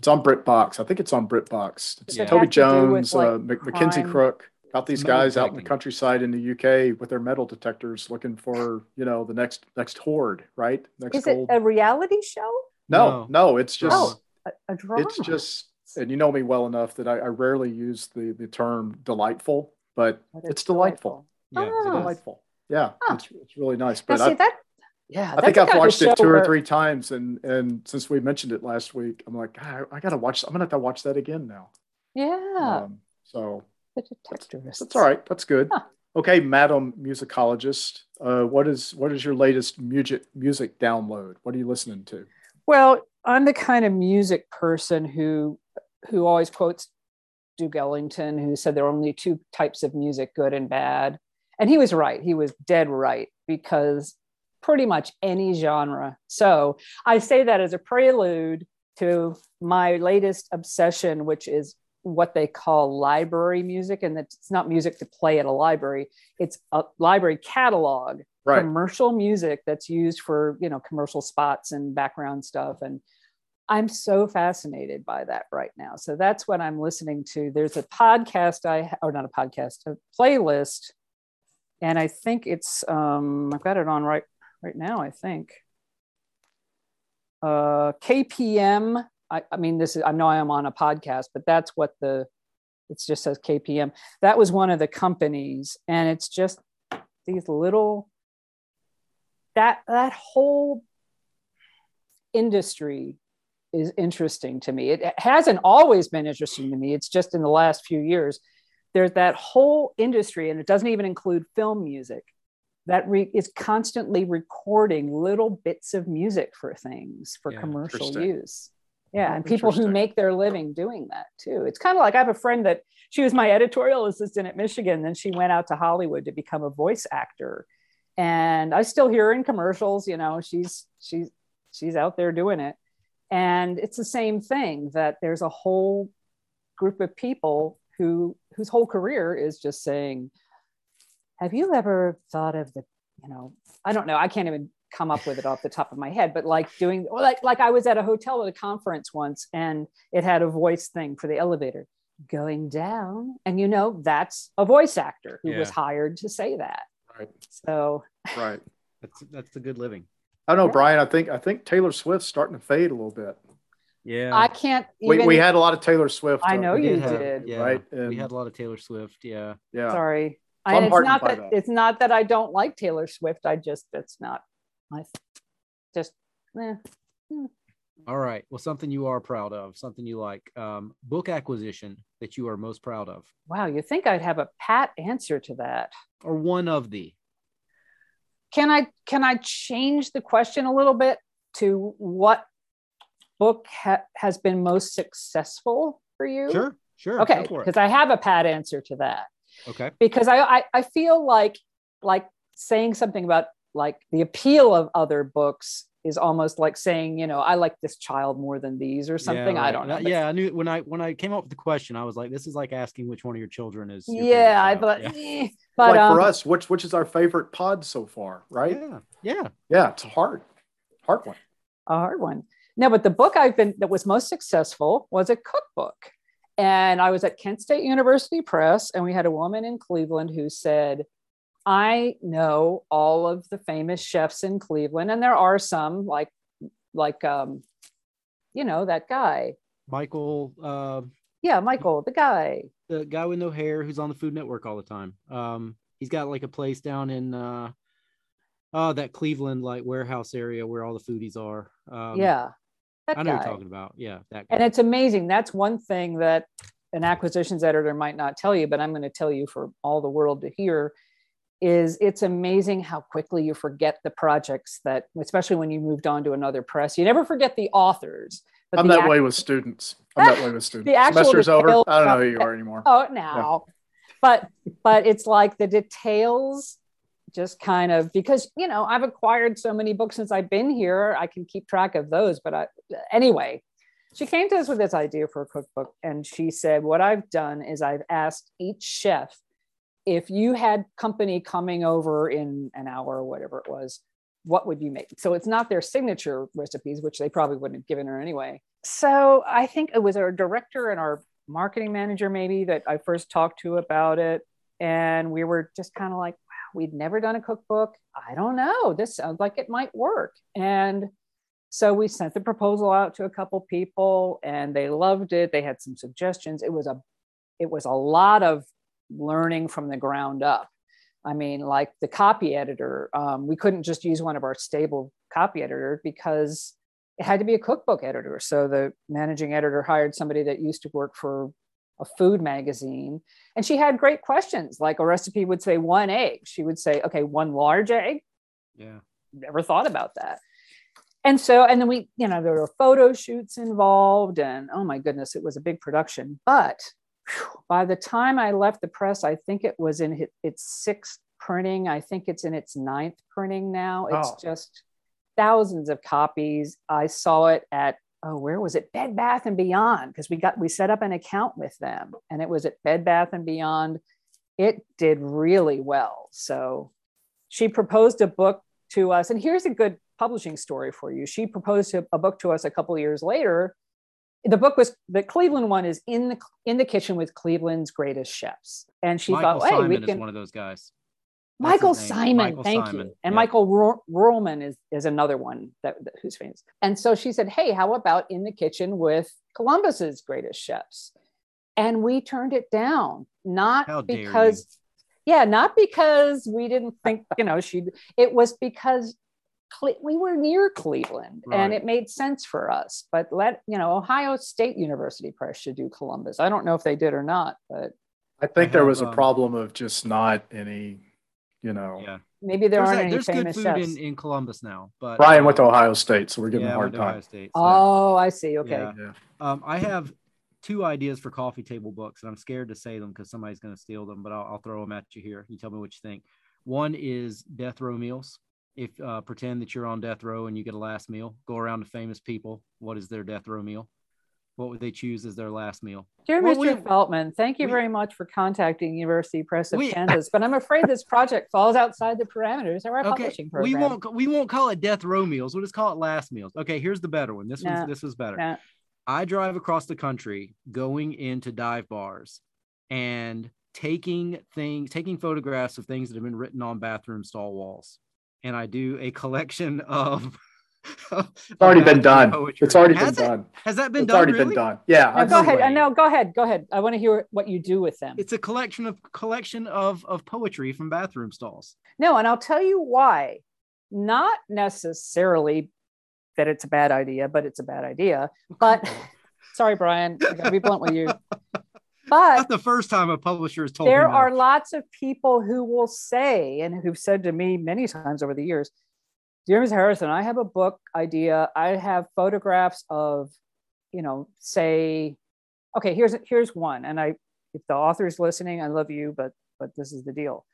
Speaker 1: It's on BritBox. I think it's on BritBox. It's
Speaker 2: Does it
Speaker 1: Toby
Speaker 3: have to with,
Speaker 1: Jones,
Speaker 3: like,
Speaker 1: uh, Mc- Mackenzie? Crook. Got these guys out in the countryside in the UK with their metal detectors, looking for you know the next next horde, right? Next
Speaker 3: Is it a reality show?
Speaker 1: no, no, it's just
Speaker 3: Oh, a, a drama.
Speaker 1: it's just and you know me well enough that I, I rarely use the the term delightful, but
Speaker 3: But
Speaker 1: it's delightful.
Speaker 2: Yeah.
Speaker 3: Oh.
Speaker 2: it is.
Speaker 1: Delightful. Yeah,
Speaker 3: Huh.
Speaker 1: it's, it's really nice.
Speaker 3: Now,
Speaker 1: But
Speaker 3: see
Speaker 1: I,
Speaker 3: that? Yeah,
Speaker 1: I think I've watched it
Speaker 3: show
Speaker 1: two or three times, and and since we mentioned it last week, I'm like, "God, I, gotta watch. I'm gonna have to watch that again now.
Speaker 3: Yeah,
Speaker 1: Um, so
Speaker 3: the detectorists.
Speaker 1: that's all right. That's good.
Speaker 3: Huh.
Speaker 1: Okay, Madam Musicologist, uh, what is what is your latest music music download? What are you listening to?
Speaker 3: Well, I'm the kind of music person who who always quotes Duke Ellington, who said there are only two types of music, good and bad. And he was right. He was dead right because pretty much any genre. So I say that as a prelude to my latest obsession, which is what they call library music. And it's not music to play at a library, it's a library catalog
Speaker 1: Right.
Speaker 3: commercial music that's used for you know commercial spots and background stuff and i'm so fascinated by that right now so that's what i'm listening to there's a podcast i or not a podcast a playlist and i think it's um i've got it on right right now i think uh kpm i, I mean this is i know i am on a podcast but that's what the it just says kpm that was one of the companies and it's just these little that that whole industry is interesting to me. It hasn't always been interesting to me. It's just in the last few years. There's that whole industry, and it doesn't even include film music, that re- is constantly recording little bits of music for things for
Speaker 2: Yeah,
Speaker 3: commercial use. Yeah, and people who make their living doing that too. It's kind of like I have a friend that she was my editorial assistant at Michigan, then she went out to Hollywood to become a voice actor and I still hear her in commercials. You know, she's she's she's out there doing it, and it's the same thing that there's a whole group of people who whose whole career is just saying, "Have you ever thought of the, you know, I don't know, I can't even come up with it off the top of my head, but like doing, or like like I was at a hotel at a conference once, and it had a voice thing for the elevator." going down and you know that's a voice actor who was hired to say that
Speaker 1: Right.
Speaker 3: so
Speaker 1: Right.
Speaker 2: That's that's the good living.
Speaker 1: I don't know,
Speaker 3: Yeah.
Speaker 1: Brian. I think I think Taylor Swift's starting to fade a little bit.
Speaker 2: Yeah.
Speaker 3: I can't
Speaker 1: We,
Speaker 3: even.
Speaker 1: we had a lot of Taylor Swift.
Speaker 3: I
Speaker 1: uh,
Speaker 3: know
Speaker 2: We
Speaker 3: you
Speaker 2: have-
Speaker 3: did.
Speaker 2: Yeah.
Speaker 1: right?
Speaker 2: we had a lot of Taylor Swift. Yeah.
Speaker 1: Yeah.
Speaker 3: Sorry.
Speaker 1: So I'm
Speaker 3: And it's not that,
Speaker 1: that.
Speaker 3: it's not that I don't like Taylor Swift. I just it's not my just eh.
Speaker 2: All right. Well, something you are proud of, something you like. Um, book acquisition that you are most proud of,
Speaker 3: wow. You think I'd have a pat answer to that?
Speaker 2: or one of the.
Speaker 3: Can I can I change the question a little bit to what book ha- has been most successful for you?
Speaker 2: Sure. Sure.
Speaker 3: Okay,
Speaker 2: go for it.
Speaker 3: because I have a pat answer to that.
Speaker 2: Okay.
Speaker 3: because I, I I feel like like saying something about like the appeal of other books is almost like saying you know I like this child more than these or something.
Speaker 2: Yeah,
Speaker 3: I don't know. But-
Speaker 2: Yeah, I knew when I when I came up with the question, I was like, this is like asking which one of your children is. your
Speaker 3: yeah, I thought,
Speaker 2: Yeah.
Speaker 3: eh. but
Speaker 1: like
Speaker 3: um,
Speaker 1: for us, which which is our favorite pod so far, right?
Speaker 2: Yeah. Yeah.
Speaker 1: Yeah, it's a hard. hard one.
Speaker 3: a hard one. No, but the book I've been that was most successful was a cookbook. And I was at Kent State University Press, and we had a woman in Cleveland who said, I know all of the famous chefs in Cleveland, and there are some like like um, you know, that guy.
Speaker 2: Michael, uh,
Speaker 3: Yeah, Michael, the guy.
Speaker 2: the guy with no hair who's on the Food Network all the time. Um, he's got like a place down in uh, oh, that Cleveland like warehouse area where all the foodies are. Um,
Speaker 3: yeah. That
Speaker 2: I know
Speaker 3: guy.
Speaker 2: you're talking about. Yeah, that
Speaker 3: And it's amazing. That's one thing that an acquisitions editor might not tell you, but I'm going to tell you for all the world to hear is it's amazing how quickly you forget the projects that especially when you moved on to another press. You never forget the authors. But
Speaker 1: I'm
Speaker 3: the
Speaker 1: that
Speaker 3: act-
Speaker 1: way with students. I'm that way with students.
Speaker 3: actual
Speaker 1: Semester's over. I don't know who you are anymore.
Speaker 3: Oh, now. But but it's like the details just kind of because you know I've acquired so many books since I've been here. I can keep track of those. But I, anyway, she came to us with this idea for a cookbook, and she said, "What I've done is I've asked each chef if you had company coming over in an hour or whatever it was." What would you make? So it's not their signature recipes, which they probably wouldn't have given her anyway. So I think it was our director and our marketing manager maybe that I first talked to about it. And we were just kind of like, we'd never done a cookbook. I don't know. This sounds like it might work. And so we sent the proposal out to a couple people and they loved it. They had some suggestions. It was a it was a lot of learning from the ground up. I mean, like the copy editor, um, we couldn't just use one of our stable copy editor because it had to be a cookbook editor. So the managing editor hired somebody that used to work for a food magazine. And she had great questions. Like a recipe would say one egg. She would say, okay, one large egg.
Speaker 2: yeah.
Speaker 3: Never thought about that. And so, and then we, you know, there were photo shoots involved, and oh my goodness, it was a big production. But whew, by the time I left the press, I think it was in its- sixth printing. I think it's in its ninth printing now. It's
Speaker 1: Oh.
Speaker 3: just thousands of copies. I saw it at oh, where was it? Bed Bath and Beyond, because we got we set up an account with them, and it was at Bed Bath and Beyond. It did really well. So she proposed a book to us, and here's a good publishing story for you. She proposed a, a book to us a couple of years later. The book was the Cleveland one is in the in the kitchen with Cleveland's greatest chefs, and she
Speaker 2: Michael
Speaker 3: thought, hey,
Speaker 2: Symon
Speaker 3: we
Speaker 2: is
Speaker 3: can.
Speaker 2: one of those guys.
Speaker 3: Michael Symon,
Speaker 2: Michael
Speaker 3: thank
Speaker 2: Symon,
Speaker 3: you. And
Speaker 2: yeah.
Speaker 3: Michael Ro- Ruhlman is, is another one that, that- who's famous. And so she said, Hey, how about in the kitchen with Columbus's greatest chefs? And we turned it down, not
Speaker 2: How dare
Speaker 3: because, yeah, not because we didn't think, you know, she, it was because Cle- we were near Cleveland and it made sense for us. But let, you know, Ohio State University Press should do Columbus. I don't know if they did or not, but
Speaker 1: I think
Speaker 2: I
Speaker 1: there
Speaker 2: have,
Speaker 1: was a
Speaker 2: um,
Speaker 1: problem of just not any, you know.
Speaker 2: Yeah.
Speaker 3: maybe there
Speaker 2: there's
Speaker 3: aren't
Speaker 2: a-
Speaker 3: any
Speaker 2: there's good
Speaker 3: famous
Speaker 2: food
Speaker 3: chefs.
Speaker 2: in, in Columbus now, but
Speaker 1: Brian went to
Speaker 2: um,
Speaker 1: Ohio State, so we're giving
Speaker 2: yeah,
Speaker 1: him a
Speaker 2: I went
Speaker 1: hard
Speaker 2: to Ohio
Speaker 1: time.
Speaker 2: State. so,
Speaker 3: Oh, I see. Okay.
Speaker 2: Yeah.
Speaker 1: Yeah.
Speaker 2: Um, I have two ideas for coffee table books, and I'm scared to say them because somebody's going to steal them, but I'll, I'll throw them at you here. You tell me what you think. One is death row meals. If uh, pretend that you're on death row and you get a last meal, go around to famous people. What is their death row meal? What would they choose as their last meal?
Speaker 3: Dear
Speaker 2: Well,
Speaker 3: Mr.
Speaker 2: we-
Speaker 3: Feldman, thank you
Speaker 2: we-
Speaker 3: very much for contacting University Press of
Speaker 2: We-
Speaker 3: Kansas, but I'm afraid this project falls outside the parameters of our
Speaker 2: Okay,
Speaker 3: publishing program.
Speaker 2: we won't we won't call it death row meals. We'll just call it last meals. Okay, here's the better one. This one's this was better.
Speaker 3: Yeah.
Speaker 2: I drive across the country going into dive bars and taking things, taking photographs of things that have been written on bathroom stall walls. And I do a collection of.
Speaker 1: It's already been done. It's already been done.
Speaker 2: Has that been done?
Speaker 1: It's
Speaker 2: done?
Speaker 1: already
Speaker 2: really?
Speaker 1: been done. Yeah.
Speaker 3: No, go ahead. Uh, No, go ahead. Go ahead. I want to hear what you do with them.
Speaker 2: It's a collection of collection of of poetry from bathroom stalls.
Speaker 3: No, and I'll tell you why. Not necessarily that it's a bad idea, but it's a bad idea. But sorry, Brian, I gotta be blunt with you. But
Speaker 2: Not the first time a publisher has told me
Speaker 3: there are lots of people who will say and who've said to me many times over the years dear ms harrison i have a book idea i have photographs of you know say okay here's here's one and i if the author is listening i love you but but this is the deal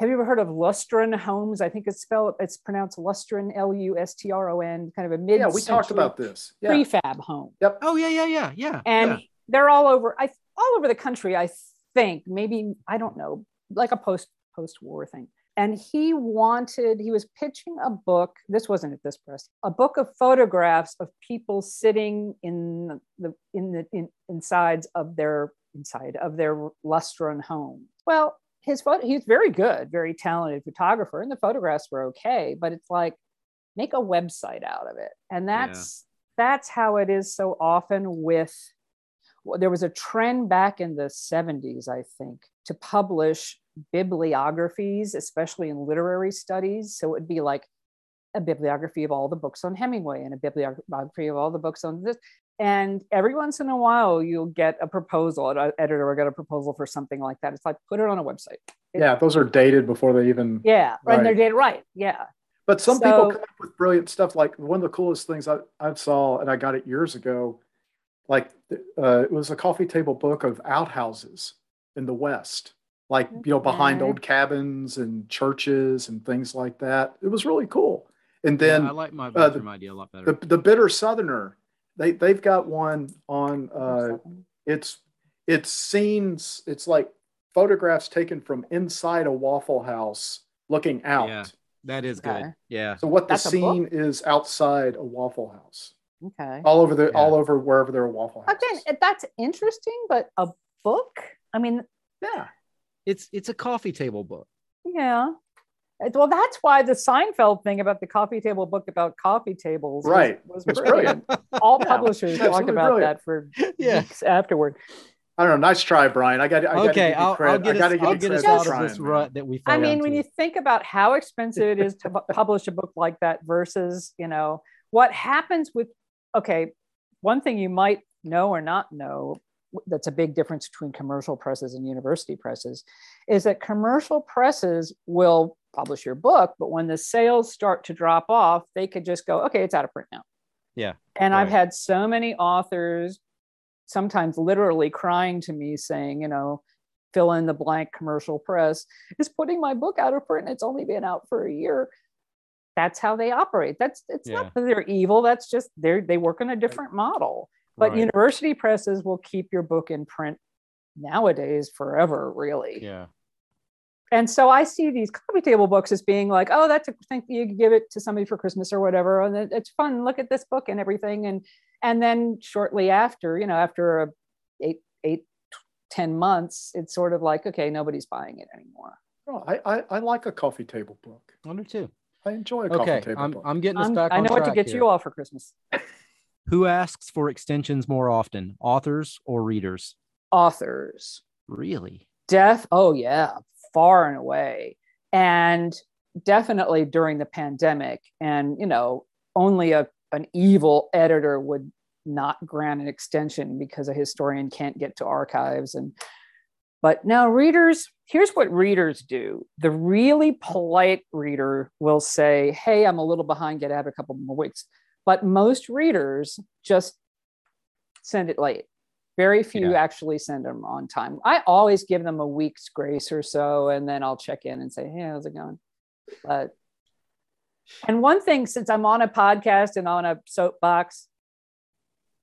Speaker 3: have you ever heard of lustron homes i think it's spelled it's pronounced lustron l-u-s-t-r-o-n kind of a mid
Speaker 1: Yeah, we talked about this. Yeah.
Speaker 3: prefab home Yep.
Speaker 2: Oh yeah, yeah, yeah, yeah.
Speaker 3: and
Speaker 2: yeah.
Speaker 3: they're all over i all over the country i think maybe i don't know like a post post war thing and he wanted he was pitching a book this wasn't at this press a book of photographs of people sitting in the in the in, insides of their inside of their lustron home well his photo he's very good very talented photographer and the photographs were okay but it's like make a website out of it and that's yeah. that's how it is so often with well, there was a trend back in the 70s i think to publish bibliographies, especially in literary studies. So it would be like a bibliography of all the books on Hemingway and a bibliography of all the books on this. And every once in a while, you'll get a proposal, an editor will get a proposal for something like that. It's like, put it on a website.
Speaker 1: It, yeah, those are dated before they even.
Speaker 3: Yeah, right. and they're dated right. Yeah.
Speaker 1: But some so, people come up with brilliant stuff. Like one of the coolest things I, I saw, and I got it years ago, like uh, it was a coffee table book of outhouses in the West like you know behind old cabins and churches and things like that. It was really cool. And then
Speaker 2: yeah, I like my bathroom uh, the, idea a lot better.
Speaker 1: The, the bitter southerner, they they've got one on. Uh, it's it's scenes. It's like photographs taken from inside a Waffle House, looking out.
Speaker 2: Yeah, that is okay. good. Yeah.
Speaker 1: So what That's the scene is outside a Waffle House.
Speaker 3: Okay.
Speaker 1: All over the yeah. all over wherever there are Waffle Houses.
Speaker 3: Again, that's interesting, but a book. I mean,
Speaker 1: yeah
Speaker 2: it's it's a coffee table book.
Speaker 3: Yeah. Well, that's why the Seinfeld thing about the coffee table book about coffee tables
Speaker 1: right.
Speaker 3: was, was brilliant. All yeah, publishers talked about brilliant. that for yeah. weeks afterward.
Speaker 1: I don't know. Nice try, Brian. I got. I
Speaker 2: okay, I'll, I'll, get us, I'll get us out of this rut that we.
Speaker 3: I mean, when
Speaker 2: into.
Speaker 3: you think about how expensive it is to publish a book like that versus, you know, what happens with. Okay, one thing you might know or not know that's a big difference between commercial presses and university presses is that commercial presses will publish your book but when the sales start to drop off they could just go okay it's out of print now.
Speaker 2: Yeah
Speaker 3: and right. i've had so many authors sometimes literally crying to me saying you know fill in the blank commercial press is putting my book out of print. It's only been out for a year. That's how they operate. That's it's yeah. not that they're evil. That's just they're they work on a different model but right. university presses will keep your book in print nowadays forever, really.
Speaker 2: Yeah.
Speaker 3: And so I see these coffee table books as being like, oh, that's a thing you give it to somebody for Christmas or whatever, and it's fun. Look at this book and everything, and and then shortly after, you know, after a eight eight ten months, it's sort of like, okay, nobody's buying it anymore.
Speaker 1: Oh, I, I, I like a coffee table book.
Speaker 2: I do too.
Speaker 1: I enjoy a coffee
Speaker 2: okay,
Speaker 1: table
Speaker 2: I'm,
Speaker 1: book.
Speaker 2: I'm getting us back.
Speaker 3: I know what to get
Speaker 2: here.
Speaker 3: you all for Christmas.
Speaker 2: Who asks for extensions more often, authors or readers?
Speaker 3: Authors.
Speaker 2: Really?
Speaker 3: Def. Oh yeah, far and away, and definitely during the pandemic. And you know, only a an evil editor would not grant an extension because a historian can't get to archives and but now readers here's what readers do the really polite reader will say hey i'm a little behind get out a couple more weeks but most readers just send it late. Very few yeah. actually send them on time. I always give them a week's grace or so, and then I'll check in and say, "Hey, how's it going?" But and one thing, since I'm on a podcast and on a soapbox,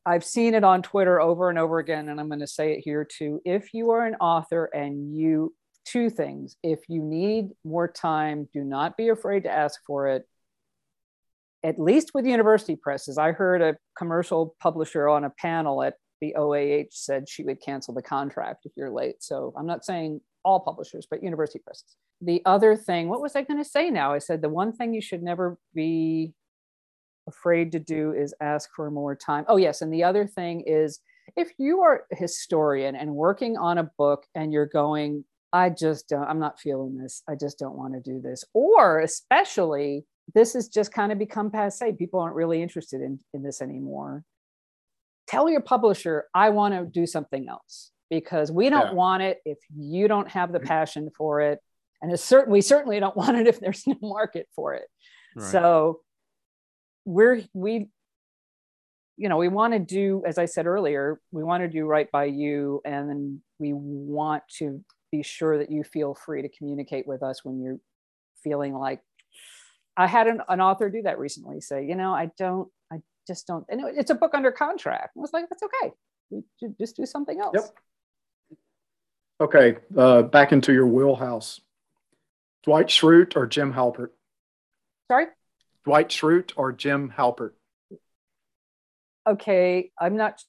Speaker 3: I've seen it on Twitter over and over again, and I'm going to say it here too. If you are an author and you, two things, if you need more time, do not be afraid to ask for it at least with university presses, I heard a commercial publisher on a panel at the OAH said she would cancel the contract if you're late. So I'm not saying all publishers, but university presses. The other thing, what was I going to say now? I said the one thing you should never be afraid to do is ask for more time. Oh, yes. And the other thing is if you are a historian and working on a book and you're going, I just don't, I'm not feeling this. I just don't want to do this. Or especially this has just kind of become passe. People aren't really interested in, in this anymore. Tell your publisher, I want to do something else because we don't yeah. want it if you don't have the mm-hmm. passion for it. And it's certain we certainly don't want it if there's no market for it. Right. So we're we you know we want to do as i said earlier we want to do right by you and then we want to be sure that you feel free to communicate with us when you're feeling like I had an, an author do that recently. Say, you know, I don't, I just don't. And it, it's a book under contract. I was like, that's okay. We just do something else.
Speaker 1: Yep. Okay, uh, back into your wheelhouse. Dwight Schrute or Jim Halpert?
Speaker 3: Sorry.
Speaker 1: Dwight Schrute or Jim Halpert?
Speaker 3: Okay, I'm not.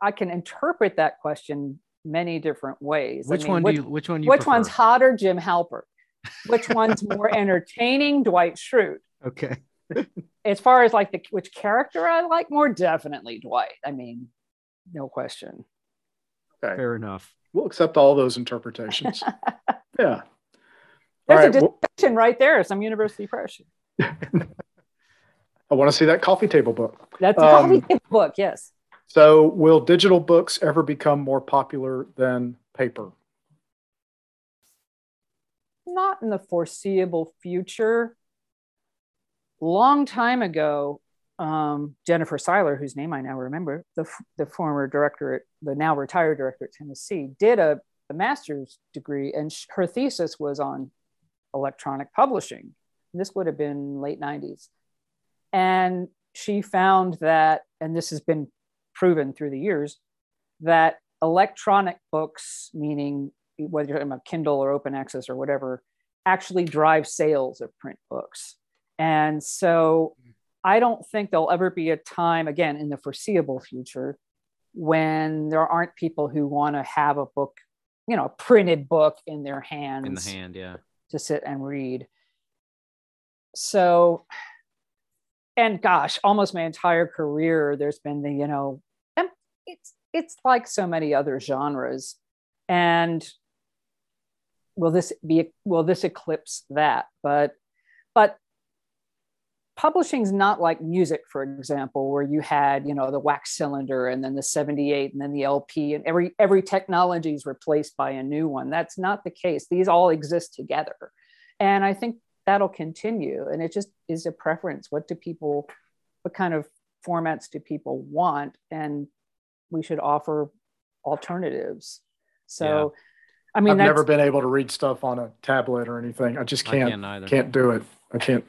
Speaker 3: I can interpret that question many different ways. I
Speaker 2: Which
Speaker 3: mean,
Speaker 2: one
Speaker 3: which,
Speaker 2: do you? Which one? Do you
Speaker 3: which one's hotter, Jim Halpert? Which one's more entertaining, Dwight Schrute?
Speaker 2: Okay.
Speaker 3: As far as like the which character I like more, definitely Dwight. I mean, no question.
Speaker 1: Okay.
Speaker 2: Fair enough.
Speaker 1: We'll accept all those interpretations. yeah.
Speaker 3: There's
Speaker 1: right,
Speaker 3: a
Speaker 1: well-
Speaker 3: distinction right there. Some university press.
Speaker 1: I want to see that coffee table book.
Speaker 3: That's a
Speaker 1: Um,
Speaker 3: coffee table book. Yes.
Speaker 1: So, will digital books ever become more popular than paper?
Speaker 3: Not in the foreseeable future. Long time ago, um, Jennifer Siler, whose name I now remember, the, the former director, at, the now retired director at Tennessee, did a, a master's degree, and sh- her thesis was on electronic publishing. This would have been late 90s. And she found that, and this has been proven through the years, that electronic books, meaning whether you're talking about Kindle or open access or whatever, actually drive sales of print books. And so I don't think there'll ever be a time, again, in the foreseeable future, when there aren't people who want to have a book, you know, a printed book in their hands
Speaker 2: In the hand, yeah.
Speaker 3: to sit and read. So, and gosh, almost my entire career, there's been the, you know, and it's it's like so many other genres. And will this be will this eclipse that? But but publishing's not like music, for example, where you had, you know, the wax cylinder and then the 78 and then the LP and every every technology is replaced by a new one. That's not the case. These all exist together. And I think that'll continue. And it just is a preference. What do people, what kind of formats do people want? And we should offer alternatives. So, I mean,
Speaker 1: I've
Speaker 3: that's,
Speaker 1: never been able to read stuff on a tablet or anything. I just can't
Speaker 2: can't either.
Speaker 1: can't do it. I can't.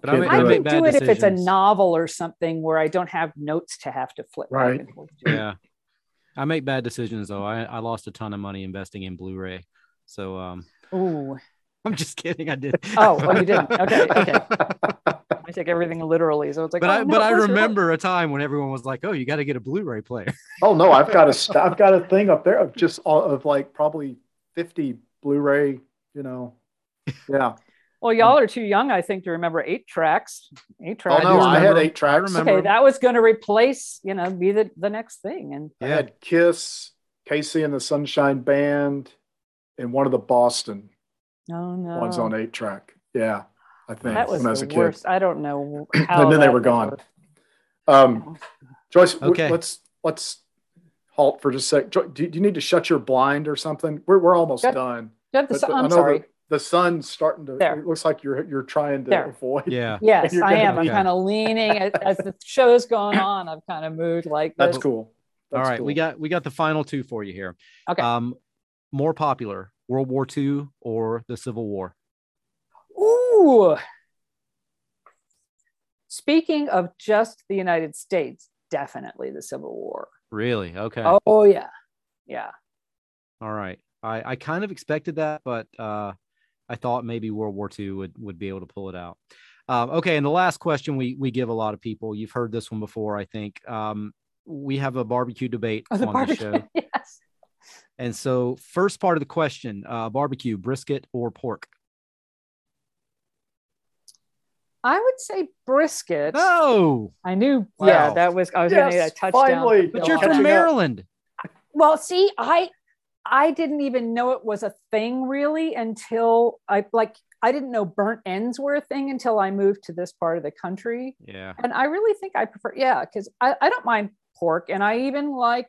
Speaker 2: But I
Speaker 1: can't
Speaker 3: I
Speaker 2: I
Speaker 1: do
Speaker 2: make
Speaker 3: can
Speaker 2: bad
Speaker 3: do it if it's a novel or something where I don't have notes to have to flip.
Speaker 1: Right.
Speaker 3: and.
Speaker 2: Yeah. I make bad decisions though. I, I lost a ton of money investing in Blu-ray. So um
Speaker 3: Ooh,
Speaker 2: I'm just kidding. I did.
Speaker 3: Oh, well, you didn't. Okay, okay. I take everything literally. So it's like,
Speaker 2: But
Speaker 3: oh,
Speaker 2: I
Speaker 3: no,
Speaker 2: but I
Speaker 3: of course
Speaker 2: remember a time when everyone was like, "Oh, you got to get a Blu-ray player."
Speaker 1: oh no, I've got a st- I've got a thing up there of just all of like probably fifty Blu-ray. You know, yeah.
Speaker 3: Well, y'all are too young, I think, to remember eight tracks. Eight
Speaker 1: Oh
Speaker 3: tracks.
Speaker 1: Oh no,
Speaker 2: do
Speaker 1: I had eight tracks.
Speaker 2: remember.
Speaker 3: okay, that was going to replace, you know, be the, the next thing. And
Speaker 1: I had Kiss, KC and the Sunshine Band, and one of the Boston
Speaker 3: no, no,
Speaker 1: ones on eight track. Yeah, I think
Speaker 3: that was
Speaker 1: when I was a
Speaker 3: the
Speaker 1: kid.
Speaker 3: worst. I don't know how.
Speaker 1: and then they were gone.
Speaker 3: worked.
Speaker 1: Um, Joyce, w-
Speaker 2: Okay.
Speaker 1: let's let's halt for just a sec. Jo- Do, do you need to shut your blind or something? We're we're almost
Speaker 3: Yep.
Speaker 1: done.
Speaker 3: You have the sun-
Speaker 1: the- I
Speaker 3: I'm sorry.
Speaker 1: The, the sun's starting to.
Speaker 3: There.
Speaker 1: It looks like you're you're trying to
Speaker 3: There.
Speaker 1: avoid.
Speaker 2: Yeah.
Speaker 3: Yes, I
Speaker 1: gonna
Speaker 3: am. I'm
Speaker 2: be-
Speaker 3: kind of leaning as, as the show's going on. I've kind of moved like
Speaker 1: That's cool. That's
Speaker 2: All right,
Speaker 1: cool.
Speaker 2: we got we got the final two for you here.
Speaker 3: Okay.
Speaker 2: Um, more popular, World War II or the Civil War?
Speaker 3: Ooh. Speaking of just the United States, definitely the Civil War.
Speaker 2: Really? Okay.
Speaker 3: Oh yeah, yeah.
Speaker 2: All right. I I kind of expected that, but uh, I thought maybe World War II would would be able to pull it out. Um, okay, and the last question we we give a lot of people. You've heard this one before, I think. Um, we have a barbecue debate
Speaker 3: Oh,
Speaker 2: on the show,
Speaker 3: yes.
Speaker 2: And so first part of the question: uh, barbecue, brisket, or pork?
Speaker 3: I would say brisket.
Speaker 2: No,
Speaker 3: I knew. Yeah, that was. I was going to
Speaker 1: Yes,
Speaker 3: get a touchdown.
Speaker 1: finally.
Speaker 2: but you're from
Speaker 3: that.
Speaker 1: up.
Speaker 2: Maryland.
Speaker 3: Well, see, I I didn't even know it was a thing really until I like I didn't know burnt ends were a thing until I moved to this part of the country.
Speaker 2: Yeah.
Speaker 3: And I really think I prefer, yeah, because I, I don't mind pork and I even like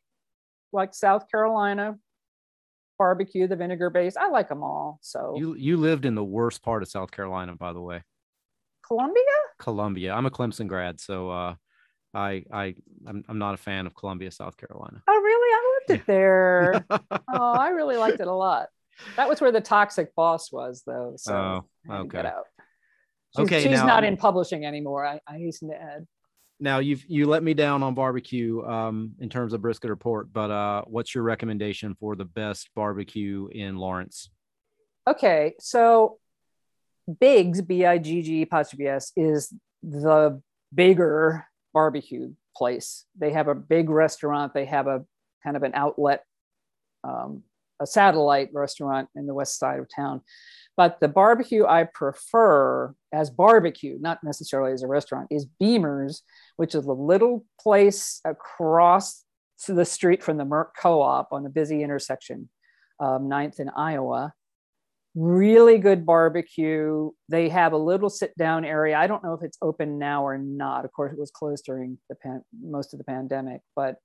Speaker 3: like South Carolina barbecue, the vinegar base. I like them all. So
Speaker 2: You you lived in the worst part of South Carolina, by the way.
Speaker 3: Columbia?
Speaker 2: Columbia. I'm a Clemson grad, so uh, I I I'm, I'm not a fan of Columbia, South Carolina.
Speaker 3: Oh, really? I loved it there. oh, I really liked it a lot. That was where the toxic boss was, though. So
Speaker 2: Oh,
Speaker 3: I had to get
Speaker 2: okay.
Speaker 3: out. She's,
Speaker 2: Okay,
Speaker 3: she's
Speaker 2: now-
Speaker 3: not in publishing anymore. I, I hasten to add.
Speaker 2: Now you've you let me down on barbecue um in terms of brisket or pork, but uh, what's your recommendation for the best barbecue in Lawrence?
Speaker 3: Okay, so Biggs, B I G G apostrophe S, is the bigger barbecue place. They have a big restaurant. They have a kind of an outlet, um, a satellite restaurant in the west side of town. But the barbecue I prefer as barbecue, not necessarily as a restaurant, is Biemer's, which is a little place across the street from the Merc Co-op on the busy intersection, um, 9th in Iowa really good barbecue. They have a little sit down area. I don't know if it's open now or not. Of course, it was closed during the pan- most of the pandemic, but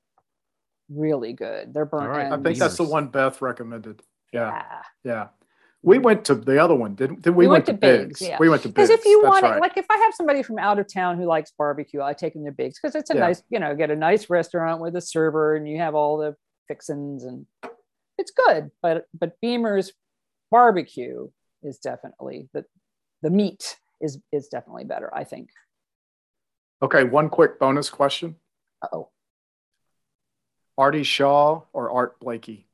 Speaker 3: really good. They're burnt.
Speaker 2: right.
Speaker 1: I think that's the one Beth recommended. Yeah,
Speaker 3: Yeah.
Speaker 1: yeah. We went to the other one, didn't? Did we,
Speaker 3: We
Speaker 1: went,
Speaker 3: went
Speaker 1: to Biggs?
Speaker 3: Biggs, yeah.
Speaker 1: We went to
Speaker 3: Because if you want
Speaker 1: right.
Speaker 3: like if I have somebody from out of town who likes barbecue, I take them to Biggs because it's a
Speaker 1: Yeah.
Speaker 3: nice, you know, get a nice restaurant with a server and you have all the fixins and it's good. But but Biemer's barbecue is definitely the the meat is is definitely better. I think.
Speaker 1: okay, one quick bonus question:
Speaker 3: Oh,
Speaker 1: Artie Shaw or Art Blakey?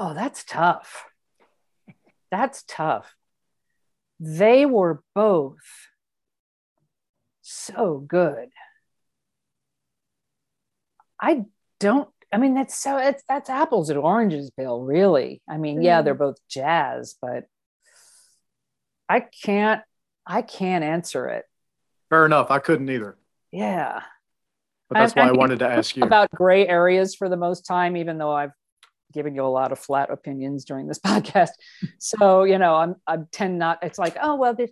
Speaker 3: Oh, that's tough. That's tough. They were both so good. I don't. I mean, that's so. It's that's apples and oranges, Bill. Really. I mean, yeah, they're mm-hmm. both jazz, but I can't. I can't answer it.
Speaker 1: Fair enough. I couldn't either,
Speaker 3: Yeah.
Speaker 1: but that's
Speaker 3: I- I
Speaker 1: why I
Speaker 3: mean,
Speaker 1: wanted to ask you.
Speaker 3: about gray areas for the most time, even though I've given you a lot of flat opinions during this podcast. So, you know, I'm I tend not, it's like, oh well, this